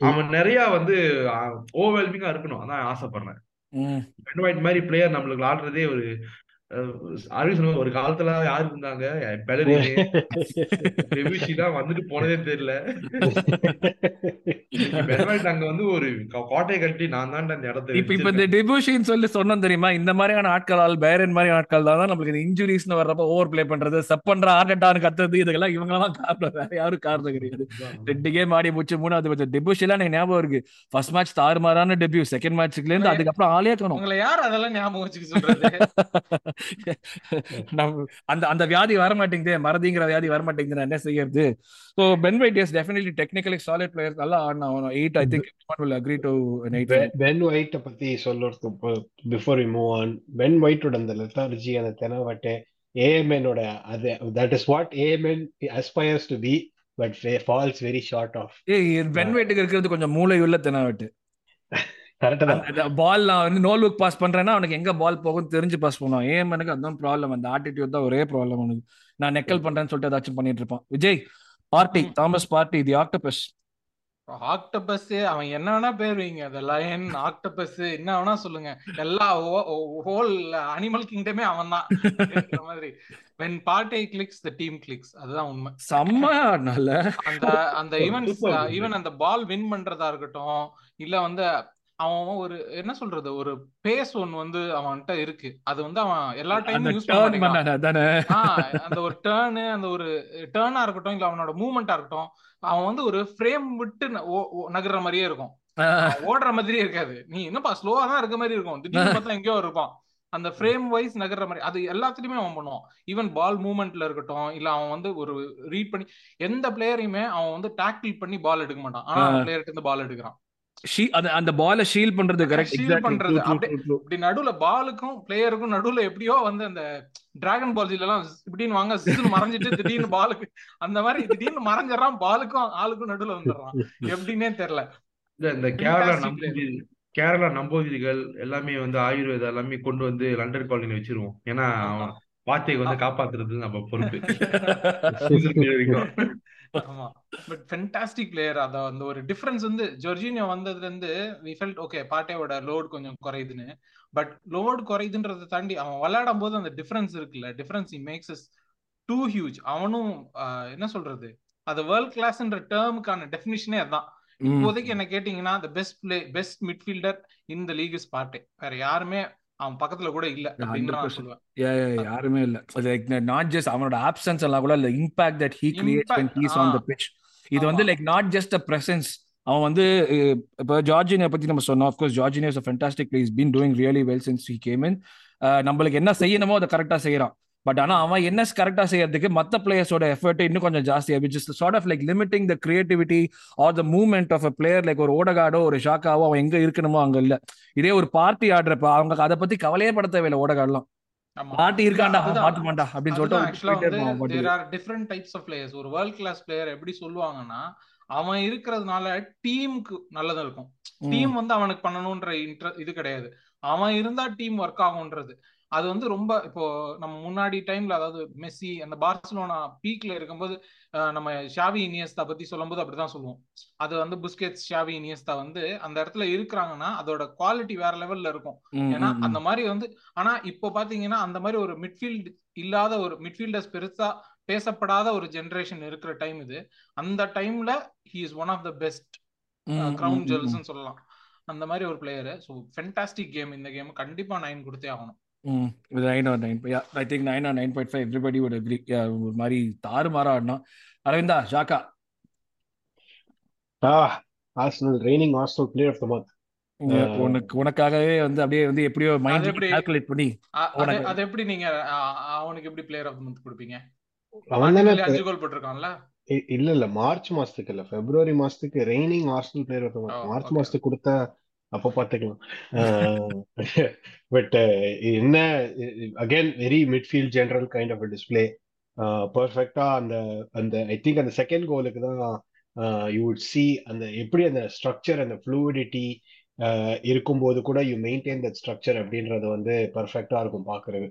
[SPEAKER 3] அவன் நிறைய வந்து ஓவர்வெல்மிங்கா இருக்கணும். அதான் ஆசைப்படுறேன்.
[SPEAKER 1] ம்.
[SPEAKER 3] பென்வைட் மாதிரி பிளேயர் நம்மளுக்கு ஆடுறதே ஒரு சொன்ன ஒரு காலத்துல யாரு இருந்தாங்க? பெலரினே வந்துட்டு போனதே தெரியல. அங்க வந்து ஒரு கா- கோட்டையை கட்டி நான் தான் அந்த இடத்த
[SPEAKER 1] இப்ப இப்ப இந்த டெபுஷின்னு சொல்லி சொன்னோம் தெரியுமா? இந்த மாதிரியான ஆட்களால் பேரன் மாதிரி ஆட்கள் தான் நம்மளுக்கு இந்த இன்ஜுரிஸ்னு வர்றப்ப ஓவர் ப்ளே பண்றது செப் பண்ற ஆர்டட்டான்னு கத்துறது இதெல்லாம் இவங்கெல்லாம் காரணம். வேற யாரும் காரணம் கிடையாது. ரெண்டு கேம் ஆடி முடிச்சு மூணாவது மேட்ச் டெபியூஸ் எல்லாம் எனக்கு ஞாபகம் இருக்கு. ஃபர்ஸ்ட் மேட்ச் தாறுமாறான டெபியூ செகண்ட் மேட்ச்ல இருந்து அதுக்கப்புறம் ஆளே காணும்.
[SPEAKER 2] உங்களை யார் அதெல்லாம் ஞாபகம் வச்சுக்க சொல்றது?
[SPEAKER 1] அந்த அந்த வியாதி வர மாட்டேங்குது மறதிங்கிற வியாதி வர மாட்டேங்குது நான் என்ன செய்யறது? So Ben White is definitely technically solid player நல்லா ஆடினா eight I think will agree to eight
[SPEAKER 4] Ben ஒயிட்ட பத்தி சொல்றதுக்கு before we move on Ben ஒயிட்டோட அந்த லெத்தாலஜி அந்த தெனவட்டு ஏஎம்எனோட அது that is what AMN aspires to be but falls very short of
[SPEAKER 1] Ben வைட்டுக்கு இருக்கிறது கொஞ்சம் மூளை உள்ள தெனாவட்டு. பால் நான் வந்து நோ லுக் பாஸ் பண்றேன்னா அவனுக்கு எங்க பால் போகும் தெரிஞ்சு பாஸ் பண்ணுவான். ஏன் எனக்கு அதுதான் ப்ராப்ளம் அந்த ஆட்டிடியூட் தான் ஒரே ப்ராப்ளம் அவனுக்கு நான் நெக்கல் பண்றேன்னு சொல்லிட்டு ஏதாச்சும் பண்ணிட்டு இருப்பான். Vijay party. Thomas Partey the octopus
[SPEAKER 2] octopus அவன் என்ன வேணா பேர் வைங்க அந்த லயன் ஆக்டோபஸ் என்ன வேணா சொல்லுங்க. எல்லா ஹோல் அனிமல் கிங்டமே அவன் தான். மாதிரி. When party clicks the team clicks. அதுதான் உண்மை.
[SPEAKER 1] செம்ம ஆடினால
[SPEAKER 2] அந்த அந்த ஈவன். ஈவன் அந்த பால் வின் பண்றதா இருக்கட்டும் இல்ல வந்து அவன் ஒரு என்ன சொல்றது ஒரு பேஸ் ஒன்னு வந்து அவன்கிட்ட இருக்கு. அது வந்து அவன் எல்லா டைமும் யூஸ் பண்ண
[SPEAKER 1] பண்ணான
[SPEAKER 2] ஆஹ் அந்த ஒரு டேர்னு அந்த ஒரு டேர்னா இருக்கட்டும் இல்ல அவனோட மூவ்மெண்டா இருக்கட்டும் அவன் வந்து ஒரு ஃப்ரேம் விட்டு நகர்ற மாதிரியே இருக்கும். ஓடுற மாதிரியே இருக்காது. நீ என்னப்பா ஸ்லோவா தான் இருக்க மாதிரி இருக்கும். திடீர்னு பார்த்தா எங்கேயோ இருப்பான். அந்த ஃப்ரேம் வைஸ் நகர்ற மாதிரி அது எல்லாத்துலயுமே அவன் பண்ணுவான். ஈவன் பால் மூவ்மெண்ட்ல இருக்கட்டும் இல்ல அவன் வந்து ஒரு ரீட் பண்ணி எந்த பிளேயரையுமே அவன் வந்து டாக்கிள் பண்ணி பால் எடுக்க மாட்டான். ஆனா. பிளேயர்கிட்ட இருந்து பால் எடுக்கிறான்.
[SPEAKER 1] ஷீ- அந்த அந்த பால ஷீல் பண்றது கரெக்ட்
[SPEAKER 2] Shield
[SPEAKER 1] எக்ஸாக்ட்லி
[SPEAKER 2] பண்றது. இப்படி நடுவுல பாலுக்கும் பிளேயருக்கும் நடுவுல எப்படியோ வந்து அந்த டிராகன் பால் எல்லாம் இப்படின்னு வாங்க சிசுன்னு மறைஞ்சிட்டு திடீர்னு பாலுக்கு அந்த மாதிரி திடீர்னு மறைஞ்சிடறான் பாலுக்கும் ஆளுக்கும் நடுவுல வந்துடுறான். எப்படின்னே தெரியல.
[SPEAKER 3] இந்த கேரளா கேரளா நம்பூதிரிகள் எல்லாமே வந்து ஆயுர்வேதா எல்லாமே கொண்டு வந்து லண்டன் காலனில வச்சிருவோம். ஏன்னா அவன் வார்த்தையை வந்து காப்பாத்துறது நம்ம பொறுப்பு.
[SPEAKER 2] ஆமா. பட் ஃபென்டாஸ்டிக் பிளேயர் அத அந்த ஒரு டிஃபரன்ஸ் வந்து ஜொர்ஜினியோ வந்ததுல இருந்து வி ஃபெல்ட் ஓகே பாட்டேவோட லோட் கொஞ்சம் குறையுதுன்னு. பட் லோட் குறையுதுன்றதை தாண்டி அவன் விளையாடும் போது அந்த டிஃபரன்ஸ் இருக்குல்ல difference he makes is too huge அவனும் என்ன சொல்றது? அது வேர்ல்ட் கிளாஸ்ன்ற டேர்முக்கான டெஃபினிஷனே அதான். இப்போதைக்கு என்ன கேட்டீங்கன்னா the best play best midfielder in the league is Partey வேற யாருமே அவன் பக்கத்துல கூட இல்ல அப்படின்னு நான்
[SPEAKER 1] 100%.
[SPEAKER 2] சொல்லுவேன்.
[SPEAKER 1] Yeah, yeah, yeah, யாருமே இல்ல. லைக் நாட் ஜஸ்ட் அவனோட ஆப்சன்ஸ் எல்லாம் கூட இல்ல impact that he creates when
[SPEAKER 2] Impact,
[SPEAKER 1] he's on the
[SPEAKER 2] ah.
[SPEAKER 1] pitch. இது வந்து. Like not just a presence அவன் வந்து இப்போ ஜார்ஜினியா பத்தி நம்ம சொன்னோம். Of course Jorginho is fantastic plays been doing really well since he came in நம்மளுக்கு என்ன செய்யணுமோ அதை கரெக்டா செய்யறான் பட் ஆனா அவன் என்ன கரெக்டா செய்யறதுக்கு மத்த பிளேயர்ஸோட எஃபர்ட் இன்னும் கொஞ்சம் ஜாஸ்தியா which is sort of like limiting the creativity or the movement of a player like ஒரு ஓடகாடோ ஒரு ஷாக்காவோ அவன் எங்க இருக்கணுமோ அங்க இல்ல. இதே ஒரு பார்ட்டி ஆடுறப்ப அவங்க அதை பத்தி கவலையே பட தேவையில்லை ஓடகாடலாம்
[SPEAKER 2] ஆமா.
[SPEAKER 1] பார்ட்டி இருக்காண்டா. மாட்ட மாட்டா அப்படின்னு சொல்லிட்டு.
[SPEAKER 2] There are different types of players ஒரு வேர்ல்ட் கிளாஸ் பிளேயர் எப்படி சொல்லுவாங்கன்னா அவன் இருக்கிறதுனால டீமுக்கு நல்லதா இருக்கும். டீம் வந்து அவனுக்கு பண்ணணும்ன்ற இன்ட்ர இது கிடையாது அவன் இருந்தா டீம் ஒர்க் ஆகும்ன்றது அது வந்து ரொம்ப இப்போ நம்ம முன்னாடி டைம்ல அதாவது மெஸ்ஸி அந்த பார்சலோனா பீக்ல இருக்கும்போது நம்ம ஷாவி இனியஸ்தா பத்தி சொல்லும்போது அப்படிதான் சொல்லுவோம். அது வந்து புஸ்கெட்ஸ் ஷாவி இனியஸ்தா வந்து அந்த இடத்துல இருக்கிறாங்கன்னா அதோட குவாலிட்டி வேற லெவல்ல இருக்கும். ஏன்னா. அந்த மாதிரி வந்து ஆனா இப்போ பாத்தீங்கன்னா அந்த மாதிரி ஒரு மிட்ஃபீல்ட் இல்லாத ஒரு மிட்ஃபீல்டர்ஸ் பெருசா பேசப்படாத ஒரு ஜெனரேஷன் இருக்கிற டைம் இது. அந்த டைம்ல he is one of the best
[SPEAKER 1] hmm.
[SPEAKER 2] ஜுவல்ஸ்னு சொல்லலாம். அந்த மாதிரி ஒரு பிளேயர் ஸோ ஃபென்டாஸ்டிக் கேம் இந்த கேம் கண்டிப்பா நைன் கொடுத்தே ஆகணும்.
[SPEAKER 1] ம். Nine or nine yeah I think nine or nine point five everybody would agree. Yeah ஒரு மாதிரி தாறுமாறா ஆடினான் அரவிந்தா ஷாக்கா.
[SPEAKER 4] Ah, Arsenal reigning Arsenal player of the month.
[SPEAKER 1] உனக்கு- உனக்கு உனக்காகவே வந்து அப்படியே வந்து எப்படியோ மைண்ட்? கால்குலேட் பண்ணி
[SPEAKER 2] அது எப்படி நீங்க அவனுக்கு எப்படி பிளேயர் ஆஃப் மந்த் கொடுப்பீங்க?
[SPEAKER 4] அவன் தானே
[SPEAKER 2] மார்டினெல்லி அஞ்சு கோல் போட்டிருக்கான்ல?
[SPEAKER 4] இ- இல்ல இல்ல மார்ச் மாசத்துக்கு இல்ல பிப்ரவரி மாசத்துக்கு reigning Arsenal player of the month March. மாசத்துக்கு கொடுத்தா அப்ப பாத்துக்கலாம். பட் என்ன again very midfield general kind of display பர்ஃபெக்டா அந்த அந்த ஐ திங்க் அந்த செகண்ட் கோலுக்கு தான் யூ வுட் சி அந்த எப்படி அந்த ஸ்ட்ரக்சர் அந்த ஃப்ளூவிடிட்டி இருக்கும்போது கூட யூ மெயின்டைன் தட் ஸ்ட்ரக்சர் அப்படின்றது வந்து பர்ஃபெக்டா இருக்கும் பாக்குறது.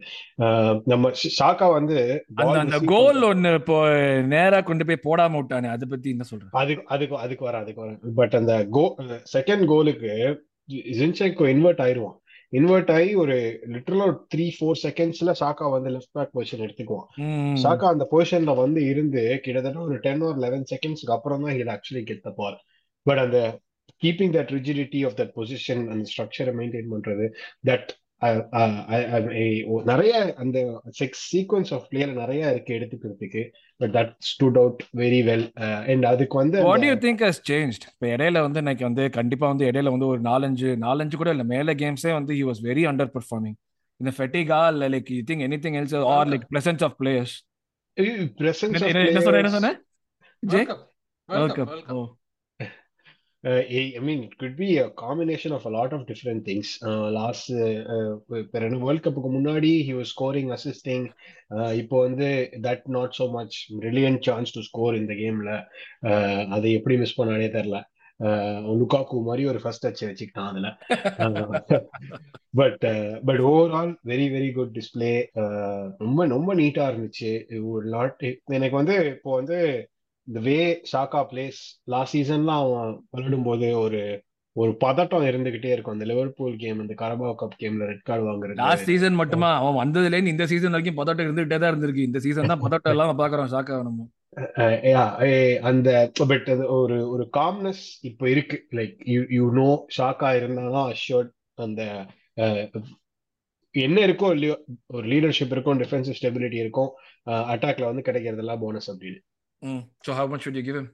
[SPEAKER 4] நம்ம ஷாக்கா வந்து
[SPEAKER 1] அந்த கோல் ஒன்னு இப்போ நேரா கொண்டு போய் போடாம விட்டானே அதை பத்தி என்ன சொல்ற?
[SPEAKER 4] அதுக்கு அதுக்கு அதுக்கு வர அதுக்கு வர பட் அந்த கோ செகண்ட் கோலுக்கு ஜின்செங்கோ இன்வெர்ட் ஆயிருவான். இன்வெர்ட் ஆகி ஒரு லிட்டரலா ஒரு த்ரீ ஃபோர் செகண்ட்ஸ்ல சாக்கா வந்து லெஃப்ட் பேக் பொசிஷன் எடுத்துக்குவான். சாக்கா அந்த பொசிஷன்ல வந்து இருந்து கிட்டத்தட்ட ஒரு டென் ஆர் லெவன் செகண்ட்ஸ்க்கு அப்புறம் தான் hit actually get the ball but அந்த keeping that rigidity of that position அந்த ஸ்ட்ரக்சரை மெயின்டைன் பண்றது தட் நிறைய அந்த செக்ஸ் சீக்வன்ஸ் ஆஃப் பிளேயர் நிறைய இருக்கு எடுத்துக்கிறதுக்கு. But that stood out very well and அதுக்கு வந்து
[SPEAKER 1] what you think has changed இப்போ இடையில வந்து இன்னைக்கு வந்து கண்டிப்பா வந்து இடையில வந்து ஒரு நாலஞ்சு நாலஞ்சு கூட இல்ல மேல கேம்ஸே வந்து he was very underperforming இந்த ஃபெட்டிகா இல்ல like you think anything else or like presence of players
[SPEAKER 4] presence
[SPEAKER 1] என்ன சொன்ன என்ன
[SPEAKER 4] பிளேயர்ஸ்
[SPEAKER 1] சொன்ன J
[SPEAKER 2] world cup world
[SPEAKER 1] oh
[SPEAKER 4] I mean, it could be a combination of a lot of different things. Uh, last uh, uh, world கப்புக்கு முன்னாடி he was scoring, assisting. Uh, இப்போ வந்து that not so much brilliant chance to score in the gameல uh, அதை எப்படி மிஸ் பண்ணானே தெரியல லுகாக்கு மாதிரி ஒரு ஃபர்ஸ்ட் டச் வச்சுக்கிட்டான் அதுல but but overall very very good display ரொம்ப ரொம்ப நீட்டா இருந்துச்சு லாட் எனக்கு வந்து இப்போ வந்து இந்த வே ஷாக்கா பிளேஸ் லாஸ்ட் சீசன்லாம் அவன் விளையாடும் போது ஒரு ஒரு பதட்டம் இருந்துகிட்டே இருக்கும். அந்த லிவர்பூல் கேம் இந்த கரபாவ் கப் கேம்ல ரெட் கார்டு வாங்குறது.
[SPEAKER 1] லாஸ்ட் சீசன் மட்டுமா? அவன் வந்ததுல இருந்து இந்த சீசன் வரைக்கும் பதட்டம் இருந்துகிட்டே தான் இருந்திருக்கு. இந்த சீசன் தான் பதட்டம் இல்லாம பாக்குறோம் ஷாக்கா நம்ம.
[SPEAKER 4] அந்த பட் அது ஒரு ஒரு காம்னஸ் இப்போ இருக்கு. லைக் யூ யூ நோ ஷாக்கா இருந்தாலும் அஷ்யூர்ட் அந்த என்ன இருக்கோ இல்லையோ ஒரு லீடர்ஷிப் இருக்கும் டிஃபென்சிவ் ஸ்டெபிலிட்டி இருக்கும் அட்டாக்ல வந்து கிடைக்கிறதெல்லாம் போனஸ் அப்படின்னு.
[SPEAKER 1] ம் so how much should you give him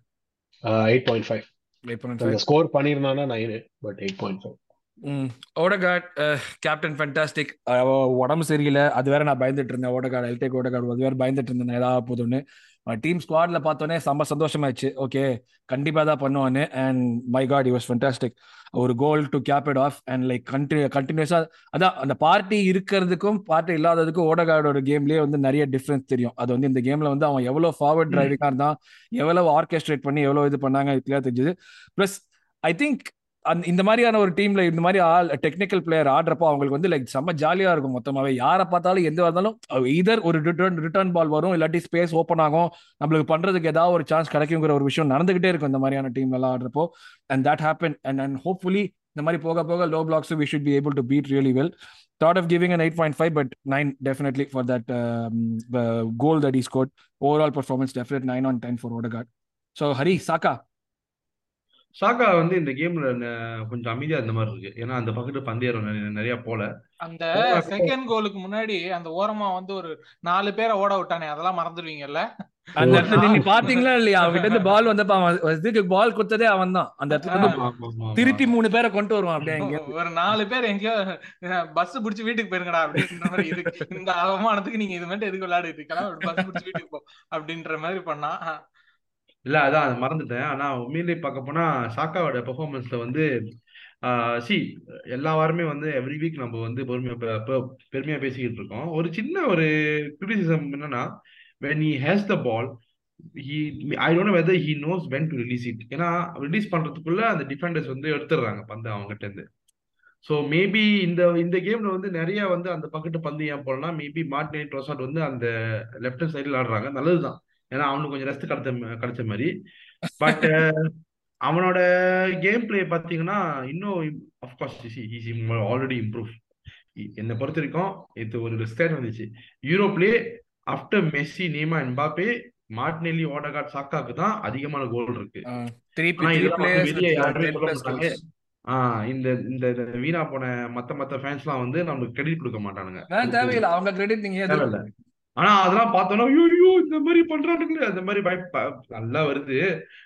[SPEAKER 4] eight point five
[SPEAKER 1] eight point five
[SPEAKER 4] score பண்ணியிருந்தானா nine but eight point five
[SPEAKER 1] hmm Odegaard captain fantastic உடம்பு சரியில்லை. அது வேற நான் பயந்துட்டு இருந்தேன். ஓடகார்டு எல்டேக் ஓடகார்டு அது வேற பயந்துட்டு இருந்தேன். ஏதாவது போதும்னு. டீம் ஸ்குவாட்ல பார்த்தோன்னே செம்ம சந்தோஷமாயிடுச்சு. ஓகே கண்டிப்பா தான் பண்ணுவான்னு. And my god was fantastic ஒரு goal to cap it off and like continue கண்டினியூஸா அதான் அந்த பார்ட்டி இருக்கிறதுக்கும் பார்ட்டி இல்லாததுக்கும் ஓடகாடோட கேம்லயே வந்து நிறைய டிஃபரன்ஸ் தெரியும். அது வந்து இந்த கேம்ல வந்து அவன் எவ்வளவு ஃபார்வர்ட் டிரைவிங்கா இருந்தான் எவ்வளவு ஆர்கெஸ்ட்ரேட் பண்ணி எவ்வளவு இது பண்ணாங்க கிளியர் தெரிஞ்சது. பிளஸ் ஐ திங்க் அந்த இந்த மாதிரியான ஒரு டீம்ல இந்த மாதிரி ஆள் டெக்னிக்கல் பிளேயர் ஆடுறப்போ அவங்களுக்கு வந்து லைக் செம்ம ஜாலியா இருக்கும் மொத்தமாவே. யாரை பார்த்தாலும் எந்த வந்தாலும் இதர் ஒரு ரிட்டர்ன் ரிட்டர்ன் பால் வரும் இல்லாட்டி ஸ்பேஸ் ஓப்பன் ஆகும். நம்மளுக்கு பண்றதுக்கு ஏதாவது ஒரு சான்ஸ் கிடைக்குங்கிற ஒரு விஷயம் நடந்துகிட்டே இருக்கும் இந்த மாதிரியான டீம் எல்லாம் ஆடுறப்போ. And that happen and and hopefully இந்த மாதிரி போக போக low blocks we should be able to beat really well thought of giving an 8.5 but 9 definitely for that um, the goal that he scored. Overall performance nine 9 on 10 for கார்ட் ஸோ ஹரி சாக்கா
[SPEAKER 3] சாக்கா வந்து இந்த கேம்ல கொஞ்சம் அமைதியா இருந்த மாதிரி இருக்கு. ஏன்னா அந்த பக்கத்து பந்தேறம் நிறைய நிறைய போல.
[SPEAKER 2] அந்த செகண்ட் கோலுக்கு முன்னாடி அந்த ஓரமா வந்து ஒரு நாலு பேரை ஓட விட்டானே அதெல்லாம் மறந்துடுவீங்கல்ல?
[SPEAKER 1] அந்த இடத்துல நீங்க பாத்தீங்களா இல்லையா? அவன்கிட்ட இருந்து பால் வந்தப்ப அவன் இதுக்கு பால் கொடுத்ததே அவன் தான் அந்த இடத்துல திருப்பி. மூணு பேரை கொண்டு வருவான் அப்படியே இங்க
[SPEAKER 2] ஒரு நாலு பேர் எங்கேயோ பஸ் புடிச்சு வீட்டுக்கு போயிருங்கடா அப்படின்ற மாதிரி இதுக்கு இந்த அவமானத்துக்கு நீங்க இது மட்டும் எதுக்கு விளையாடிட்டு இருக்கலாம் பஸ் புடிச்சு வீட்டுக்கு போ அப்படின்ற மாதிரி பண்ணா
[SPEAKER 3] இல்ல அதான் அதை மறந்துட்டேன். ஆனா உண்மையிலேயே பார்க்க போனா சாக்காவோட பெர்ஃபார்மன்ஸ்ல வந்து சி எல்லா வாரமே வந்து எவ்ரி வீக் நம்ம வந்து பொறுமையா பெ- பெ- பெருமையா பேசிக்கிட்டு இருக்கோம். ஒரு சின்ன ஒரு கிரிட்டிசிசம் என்னன்னா when he has the ball he I don't know whether he knows when to release it. ஏன்னா ரிலீஸ் பண்றதுக்குள்ள அந்த டிஃபெண்டர்ஸ் வந்து எடுத்துடுறாங்க பந்து அவங்ககிட்ட இருந்து ஸோ மேபி இந்த இந்த கேம்ல வந்து நிறைய வந்து அந்த பக்கத்து பந்து ஏன் போலனா மேபி மார்டின் ட்ரோசாட் வந்து அந்த லெஃப்ட் சைடில் ஆடுறாங்க நல்லதுதான். ஏன்னா அவனுக்கு கொஞ்சம் ரெஸ்ட் கிடைச்ச கிடைச்ச மாதிரி. பட் அவனோட கேம் பிளே பார்த்தீங்கன்னா இன்னும் அஃப்கோர்ஸ் ஈஸி ஆல்ரெடி இம்ப்ரூவ் என்னை பொறுத்த வரைக்கும் இது ஒரு ஸ்டேட் வந்துச்சு யூரோப்லேயே after Messi Neymar Mbappe Martinelli Odegaard சாக்காக்கு தான் அதிகமான கோல் இருக்கு.
[SPEAKER 1] அஹ், three
[SPEAKER 3] ஆனா
[SPEAKER 1] three
[SPEAKER 3] இதெல்லாம் வந்து
[SPEAKER 1] players
[SPEAKER 3] வெளியே
[SPEAKER 1] with
[SPEAKER 3] யாருமே
[SPEAKER 1] 10
[SPEAKER 3] சொல்ல
[SPEAKER 1] plus
[SPEAKER 3] மாட்டாங்க.
[SPEAKER 1] goals.
[SPEAKER 3] ஆஹ் இந்த இந்த வீணா போன மத்த மத்த ஃபேன்ஸ்லாம் வந்து நமக்கு கிரெடிட் கொடுக்க மாட்டானுங்க.
[SPEAKER 1] தேவையில்லை. அவங்க கிரெடிட் நீங்க
[SPEAKER 3] ஆனா அதெல்லாம் பார்த்தோம்னா ஐயோ இந்த மாதிரி பண்றானுங்களே. அந்த மாதிரி பய நல்லா வருது.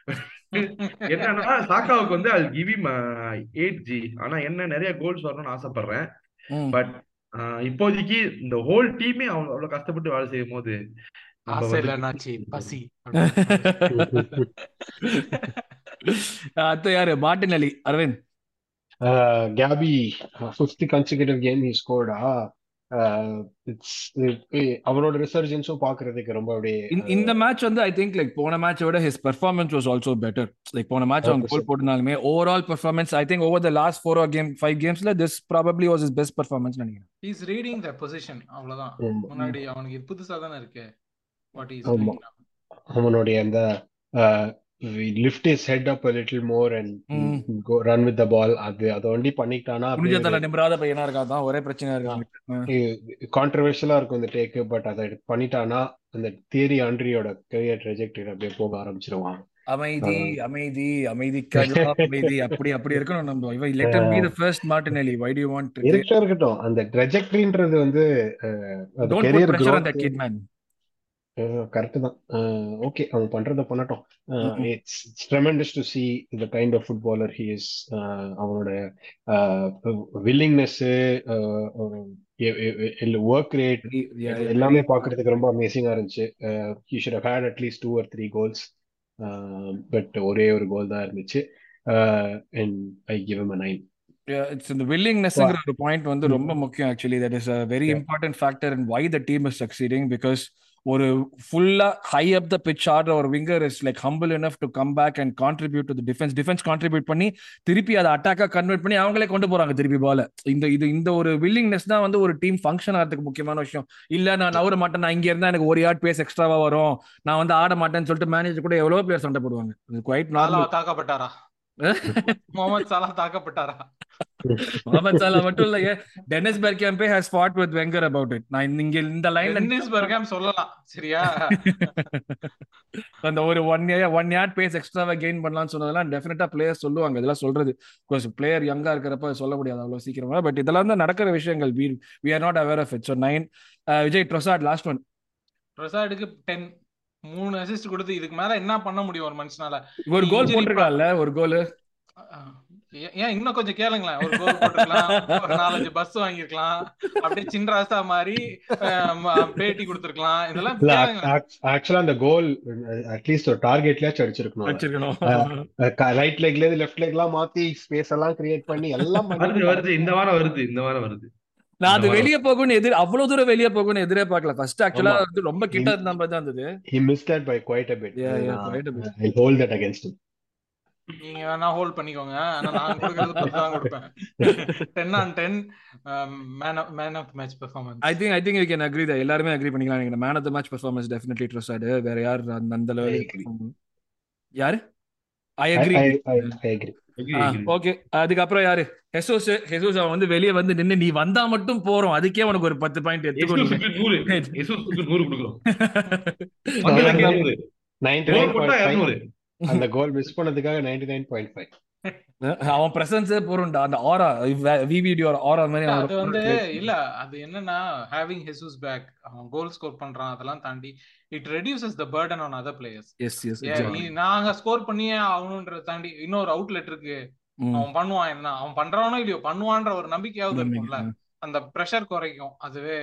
[SPEAKER 3] என்னன்னா சாக்காவுக்கு வந்து அது கிவி எயிட் ஜி ஆனா என்ன நிறைய கோல்ஸ் வரணும்னு ஆசைப்படுறேன். பட் இப்போதைக்கு இந்த ஹோல் டீமே அவ்வளவு அவ்வளவு கஷ்டப்பட்டு வேலை செய்யும் போது
[SPEAKER 2] பசி
[SPEAKER 1] அடுத்து யாரு? Martinelli Aravind.
[SPEAKER 4] Gabi fifth consecutive game he ஸ்கோர்டா அவனோட ரிசர்ஜன்ஸும் பாக்குறதுக்கு ரொம்ப அப்படியே
[SPEAKER 1] இந்த- மேட்ச் வந்து ஐ திங்க் லைக் போன மேட்சோட his performance was also better like போன மேட்ச் அவன் goal
[SPEAKER 4] 100%.
[SPEAKER 1] போட்டிருந்தாலுமே overall performance I think over the last four game five கேம்ஸ்ல this probably was is best performance நினைக்கிறேன்
[SPEAKER 2] இஸ் ரீடிங் த பொசிஷன் அவ்வளவுதான். முன்னாடி அவனுக்கு புதுசா தானே இருக்கு வாட் இஸ்.
[SPEAKER 4] அவனுடைய அந்த lift is head up a little more and
[SPEAKER 1] ம்.
[SPEAKER 4] go run with the ball. அது அதை ஒண்டி பண்ணிக்கிட்டானா
[SPEAKER 1] குனிஞ்ச
[SPEAKER 4] அப்படியே
[SPEAKER 1] தலை நிமிராத பையனா இருக்கான் தான் ஒரே பிரச்சனையா இருக்காங்க
[SPEAKER 4] கான்ட்ரவர்ஷியலா இருக்கும் இந்த டேக் பட் அதை பண்ணிட்டானா அந்த தியரி ஆண்ட்ரியோட கரியர் ட்ரெஜெக்டரி அப்படியே போக ஆரம்பிச்சிருவான்.
[SPEAKER 1] அமைதி அமைதி அமைதிக்காக அமைதி அப்படி அப்படி இருக்கணும் நம்ம. இவன் letter be the first Martinelli why do you want
[SPEAKER 4] இருக்கட்டும். அந்த ட்ரெஜெக்டரின்றது வந்து
[SPEAKER 1] don't put pressure on that kid man
[SPEAKER 4] correct தான். ஓகே அவன் பண்றத பண்ணட்டும். It's tremendous to see the kind of footballer he is அவனோட வில்லிங்னஸ் ஒர்க் ரேட் எல்லாமே பார்க்கிறதுக்கு ரொம்ப அமேசிங்கா இருந்துச்சு. He should had at least two or three goals but ஒரே ஒரு கோல் தான் இருந்துச்சு. And I give him a nine
[SPEAKER 1] it's இந்த வில்லிங்னஸ்ங்கிற ஒரு பாயிண்ட் வந்து ரொம்ப முக்கியம் actually that is a very. Important factor and why the team is succeeding because ஒரு ஃபுல்லா ஹை அப் த பிச் ஆடுற ஒரு winger is like humble enough to come back and contribute to defence defence contribute பண்ணி திருப்பி அதை அட்டாக்கா கன்வெர்ட் பண்ணி அவங்களே கொண்டு போறாங்க திருப்பி பால இந்த இது இந்த ஒரு வில்லிங்னஸ் தான் வந்து ஒரு டீம் ஃபங்க்ஷன் ஆகிறதுக்கு முக்கியமான விஷயம். இல்ல நான் நவர மாட்டேன் நான் இங்க இருந்தா எனக்கு ஒரு யார்ட் பேஸ் எக்ஸ்ட்ராவா வரும். நான் வந்து ஆட மாட்டேன்னு சொல்லிட்டு மேனேஜர் கூட எவ்வளவு பேர் சண்டை போடுவாங்க. குவைட்
[SPEAKER 2] சாலா
[SPEAKER 1] நார்மல்
[SPEAKER 2] தாக்கப்பட்டாரா முகமது சாலா தாக்கப்பட்டாரா?
[SPEAKER 1] முகமது சாலா மட்டும் இல்ல Dennis Bergkamp has fought with Wenger about it நான் இங்க இந்த லைன்ல
[SPEAKER 2] டென்னிஸ் பெர்காம் சொல்லலாம் சரியா?
[SPEAKER 1] அந்த ஒரு one year one yard pace எக்ஸ்ட்ராவா கெயின் பண்ணலாம்னு சொன்னதெல்லாம் டெஃபினட்டா பிளேயர் சொல்லுவாங்க. இதெல்லாம் சொல்றது. பிகாஸ் பிளேயர் யங்கா இருக்கிறப்ப சொல்ல முடியாது அவ்வளவு சீக்கிரமா. பட் இதெல்லாம் தான் நடக்கிற விஷயங்கள் we we are not aware of it so nine Vijay Trossard last one
[SPEAKER 2] பிரசாடுக்கு டென் மூணு அசிஸ்ட் கொடுத்து இதுக்கு மேல என்ன பண்ண முடியும் ஒரு மனுஷனால?
[SPEAKER 1] ஒரு கோல் போட்டிருக்கான்ல ஒரு கோல்
[SPEAKER 2] ஏன் இன்னும் கொஞ்சம் கேளுங்களேன். ஒரு கோல் போட்டுருக்கலாம் ஒரு நாலஞ்சு பஸ் வாங்கிருக்கலாம் அப்படியே சின்ராசா மாதிரி பேட்டி கொடுத்துருக்கலாம். இதெல்லாம்
[SPEAKER 4] ஆக்சுவலா அந்த கோல் அட்லீஸ்ட் ஒரு டார்கெட்லயாச்சும் அடிச்சிருக்கணும்.
[SPEAKER 1] வச்சிருக்கணும்
[SPEAKER 4] ரைட் லெக்ல இருந்து லெஃப்ட் லெக் எல்லாம் மாத்தி ஸ்பேஸ் எல்லாம் கிரியேட் பண்ணி எல்லாம்
[SPEAKER 3] வருது. இந்த வாரம் வருது இந்த வாரம் வருது.
[SPEAKER 1] நான் அது வெளியே போகும்னு எதிர் அவ்வளவு தூரம் வெளியே போகும்னு எதிரே பார்க்கல. ஃபர்ஸ்ட் ஆக்சுவலா. வந்து ரொம்ப கிட்ட இருந்த மாதிரி தான் இருந்தது.
[SPEAKER 4] he missed that by quite a bit.
[SPEAKER 1] Yeah, yeah,
[SPEAKER 4] நான்
[SPEAKER 1] quite a bit.
[SPEAKER 4] I'll hold that against him.
[SPEAKER 2] நீங்க வேணா ஹோல்ட் பண்ணிக்கோங்க. ஆனா நான் கொடுக்கறது பத்து தான் கொடுப்பேன். Ten on ten man of man of match performance
[SPEAKER 1] I think I think we can agree தான் எல்லாருமே அக்ரி பண்ணிக்கலாம் நினைக்கிறேன். Man of the match performance definitely Trossard வேற யார் அந்த
[SPEAKER 4] agree.
[SPEAKER 1] யாரு? I agree
[SPEAKER 4] I, I,
[SPEAKER 1] okay அதுக்கப்புறம் யாரு? ஹெசோஸ் ஹெசோஸ் அவன் வந்து வெளியே வந்து நின்னு நீ வந்தா மட்டும் போறோம். அதுக்கே உனக்கு ஒரு பத்து பாயிண்ட் எடுத்துக்கோ
[SPEAKER 3] எஸ்எஸ்க்கு நூறு. எஸ்எஸ்க்கு நூறு கொடுக்குறோம்.
[SPEAKER 1] நீ
[SPEAKER 3] வந்ததுக்கு இருநூறு.
[SPEAKER 4] 99.5
[SPEAKER 3] கோல் போட்டா இருநூறு.
[SPEAKER 4] அந்த கோல் மிஸ் பண்ணதுக்காக 99.5
[SPEAKER 1] அவன் பிரசன்ஸே போறோம்டா அந்த ஆரா விவிடியோ ஆரா மாதிரி
[SPEAKER 2] அது வந்து இல்ல அது என்னன்னா ஹேவிங் ஹெசூஸ் பேக் அவன் கோல் ஸ்கோர் பண்றான் அதெல்லாம் தாண்டி it reduces the burden on other players
[SPEAKER 1] yes yes
[SPEAKER 2] நாங்க ஸ்கோர் பண்ணியே ஆகணும்ன்றத தாண்டி இன்னொரு அவுட்லெட் இருக்கு. அவன் பண்ணுவான் என்ன அவன் பண்றானோ இல்லையோ பண்ணுவான்ற ஒரு நம்பிக்கையாவது இருக்கும்ல. அந்த ப்ரெஷர் குறைக்கும். அதுவே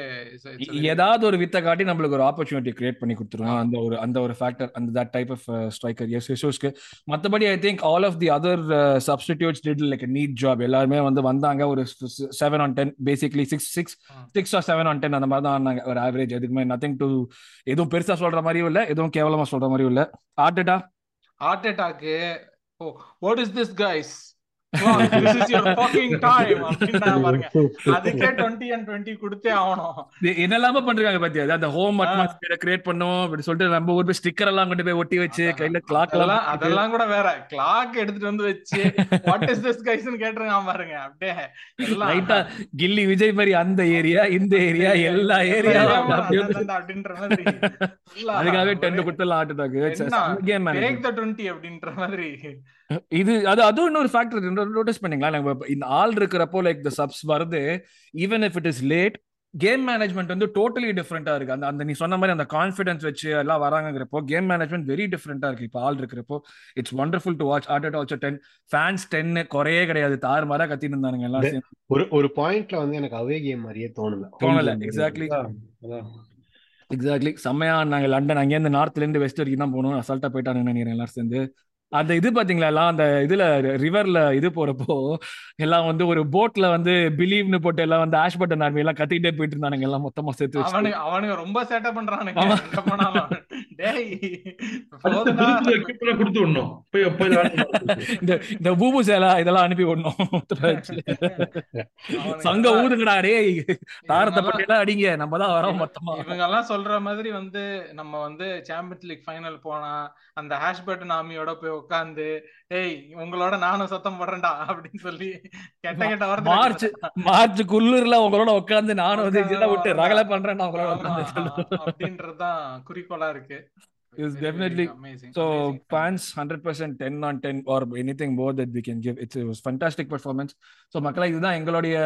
[SPEAKER 1] ஏதாவது ஒரு வித்தை காட்டி நம்மளுக்கு ஒரு ஆப்பர்ச்சுனிட்டி கிரியேட் பண்ணி கொடுத்துருவோம் அந்த ஒரு அந்த ஒரு ஃபேக்டர் அந்த that type of striker as ஹெசோஸ்க்கு மற்றபடி I think all of the other substitutes did like neat job எல்லாருமே வந்து வந்தாங்க. ஒரு seven on ten basically six six. Six or seven on ten அந்த மாதிரி தான் ஆனாங்க. ஒரு ஆவரேஜ் எதுக்குமே நத்திங் டு எதுவும் பெருசா சொல்ற மாதிரியும் இல்லை. எதுவும் கேவலமா சொல்ற மாதிரியும் இல்லை. Arteta
[SPEAKER 2] heart attack oh what is this guys this is your fucking time அப்படின்னா பாருங்க. அதுக்கே 20 அண்ட் 20 கொடுத்தே ஆகணும்.
[SPEAKER 1] என்னெல்லாம பண்றாங்க பாத்தியா? அந்த ஹோம் அட்மாஸ்பியரை கிரியேட் பண்ணும் அப்படி சொல்லிட்டு நம்ம ஊர் போய் ஸ்டிக்கர் எல்லாம் கொண்டு போய் ஒட்டி வச்சு கையில கிளாக்
[SPEAKER 2] அதெல்லாம்
[SPEAKER 1] எல்லாம்
[SPEAKER 2] அதெல்லாம் கூட வேற. கிளாக் எடுத்துட்டு வந்து வச்சு வாட் இஸ் திஸ் கேட்டிருக்கான் பாருங்க. அப்படியே
[SPEAKER 1] கில்லி விஜய் மாதிரி அந்த ஏரியா இந்த ஏரியா எல்லா ஏரியா
[SPEAKER 2] அப்படின்ற மாதிரி.
[SPEAKER 1] அதுக்காகவே
[SPEAKER 2] ஒரே-
[SPEAKER 1] டென் கொடுத்துலாம் ஆட்டு
[SPEAKER 2] என்ன?
[SPEAKER 1] கேம்
[SPEAKER 2] break the 20 அப்படின்ற மாதிரி.
[SPEAKER 1] இது அது அதுவும் இன்னொரு ஃபேக்டர் நோட்டீஸ் பண்ணீங்களா? இந்த ஆள் இருக்கிறப்போ லைக் த சப்ஸ் வருது. Even if it is late game management வந்து டோட்டலி டிஃப்ரெண்டா இருக்கு. அந்த அந்த நீ சொன்ன மாதிரி அந்த கான்ஃபிடன்ஸ் வச்சு எல்லாம் வராங்கிறப்போ கேம் மேனேஜ்மெண்ட் வெரி டிஃப்ரெண்டா இருக்கு. இப்போ ஆள் இருக்கிறப்போ it's wonderful to watch and also ten fans ten குறையே கிடையாது. தாறு மாறா கத்திட்டு இருந்தானுங்க எல்லாம்.
[SPEAKER 4] ஒரு ஒரு பாயிண்ட்ல வந்து எனக்கு அவே கேம் மாதிரியே தோணல.
[SPEAKER 1] தோணல. எக்ஸாக்ட்லி. எக்ஸாக்ட்லி செம்மையா நாங்க லண்டன் அங்கேருந்து நார்த்ல இருந்து வெஸ்ட் வரைக்கும் தான் போகணும். அசால்ட்டா போயிட்டானுங்க நினைக்கிறேன் எல்லாரும் சேர்ந்து. அந்த இது பாத்தீங்களா? எல்லாம் அந்த இதுல ரிவர்ல இது போறப்போ எல்லாம் வந்து ஒரு போட்ல வந்து பிலீவ்னு போட்டு எல்லாம் வந்து ஆஷ் பட்டன் ஆர்மி எல்லாம் கத்திக்கிட்டே போயிட்டு இருந்தானுங்க எல்லாம் மொத்தமா சேர்த்து
[SPEAKER 2] அவனுங்க அவனுங்க ரொம்ப சேட்டை பண்றானுங்க.
[SPEAKER 3] கொடுத்து விடணும். போய் போய் விளையாடுங்க.
[SPEAKER 1] இந்த பூபு சேலா இதெல்லாம் அனுப்பி விடணும். சங்க ஊதுங்கடா டேய். தாரத்தை பட்டியெல்லாம் அடிங்க. நம்ம தான் வரோம் மொத்தமா.
[SPEAKER 2] இவங்க எல்லாம் சொல்ற மாதிரி வந்து நம்ம வந்து சாம்பியன்ஸ் லீக் ஃபைனல் போனா அந்த ஹேஷ் பட்டன் ஆமியோட போய் உட்காந்து ஏய் உங்களோட நானும் சத்தம் போடுறேன்டா அப்படின்னு சொல்லி கெட்ட கெட்ட
[SPEAKER 1] மார்ச்
[SPEAKER 2] வார்த்தை
[SPEAKER 1] மார்ச் குளிர்ல உங்களோட உட்காந்து நானும் வந்து
[SPEAKER 2] உட்கார்ந்து
[SPEAKER 1] இதை விட்டு. ரகலை பண்றேன் நான் உங்களோட
[SPEAKER 2] அப்படின்றதுதான் குறிக்கோளா இருக்கு.
[SPEAKER 1] Yes,
[SPEAKER 2] Very,
[SPEAKER 1] definitely.
[SPEAKER 2] very amazing,
[SPEAKER 1] So
[SPEAKER 2] amazing.
[SPEAKER 1] fans, hundred percent, ten on ten or anything more that we can give. It's, it was fantastic performance. So மக்களா இதுதான் எங்களுடைய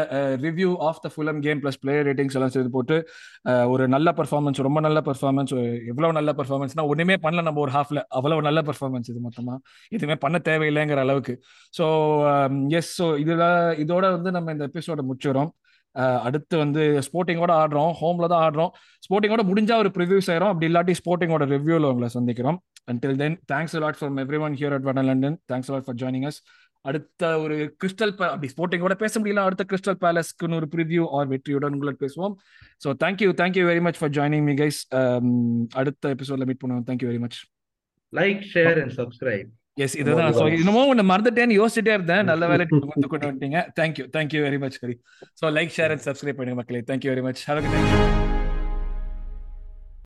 [SPEAKER 1] review of the Fulham game plus player ratings எல்லாம் சேர்த்து போட்டு ஒரு நல்ல பர்ஃபார்மன்ஸ் ரொம்ப நல்ல பர்ஃபார்மன்ஸ் எவ்வளவு நல்ல பர்ஃபார்மன்ஸ்னா ஒண்ணுமே பண்ணல நம்ம ஒரு ஹாஃப்ல அவ்வளவு நல்ல பர்ஃபார்மன்ஸ் இது மொத்தமா எதுவுமே பண்ண தேவையில்லைங்கிற அளவுக்கு ஸோ எஸ் ஸோ இதுல இதோட வந்து நம்ம இந்த எபிசோட முடிச்சிடும் அடுத்து வந்து ஸ்போர்ட்டிங்கோட ஆடுறோம். ஹோம்ல தான் ஆடுறோம். ஸ்போர்ட்டிங்கோட முடிஞ்சா ஒரு ப்ரிவியூஸ் செய்யறோம் அப்படி இல்லாட்டி ஸ்போர்ட்டிங்கோட ரிவ்யூல உங்களை சந்திக்கிறோம். Until then thanks lot for everyone here at வட London thanks lot for joining us அடுத்த ஒரு கிறிஸ்டல் அப்படி ஸ்போர்ட்டிங்கோட பேச முடியல. அடுத்த கிறிஸ்டல் பேலஸ்க்குன்னு ஒரு ப்ரிவியூ ஆர் வெற்றியுடன் உங்களை பேசுவோம். So thank you thank you very much for joining me guys அடுத்த எபிசோட்ல மீட் பண்ணுவோம். Thank you very much
[SPEAKER 3] like share and subscribe
[SPEAKER 1] yes இதுதான் இன்னமும் ஒன்று மறந்துட்டேன்னு யோசிச்சுட்டே இருந்தேன். நல்ல வேலை கொண்டு கொண்டு வந்துட்டீங்க. Thank you thank you very much curry so like share and subscribe பண்ணுங்க மக்களே. Thank you very much have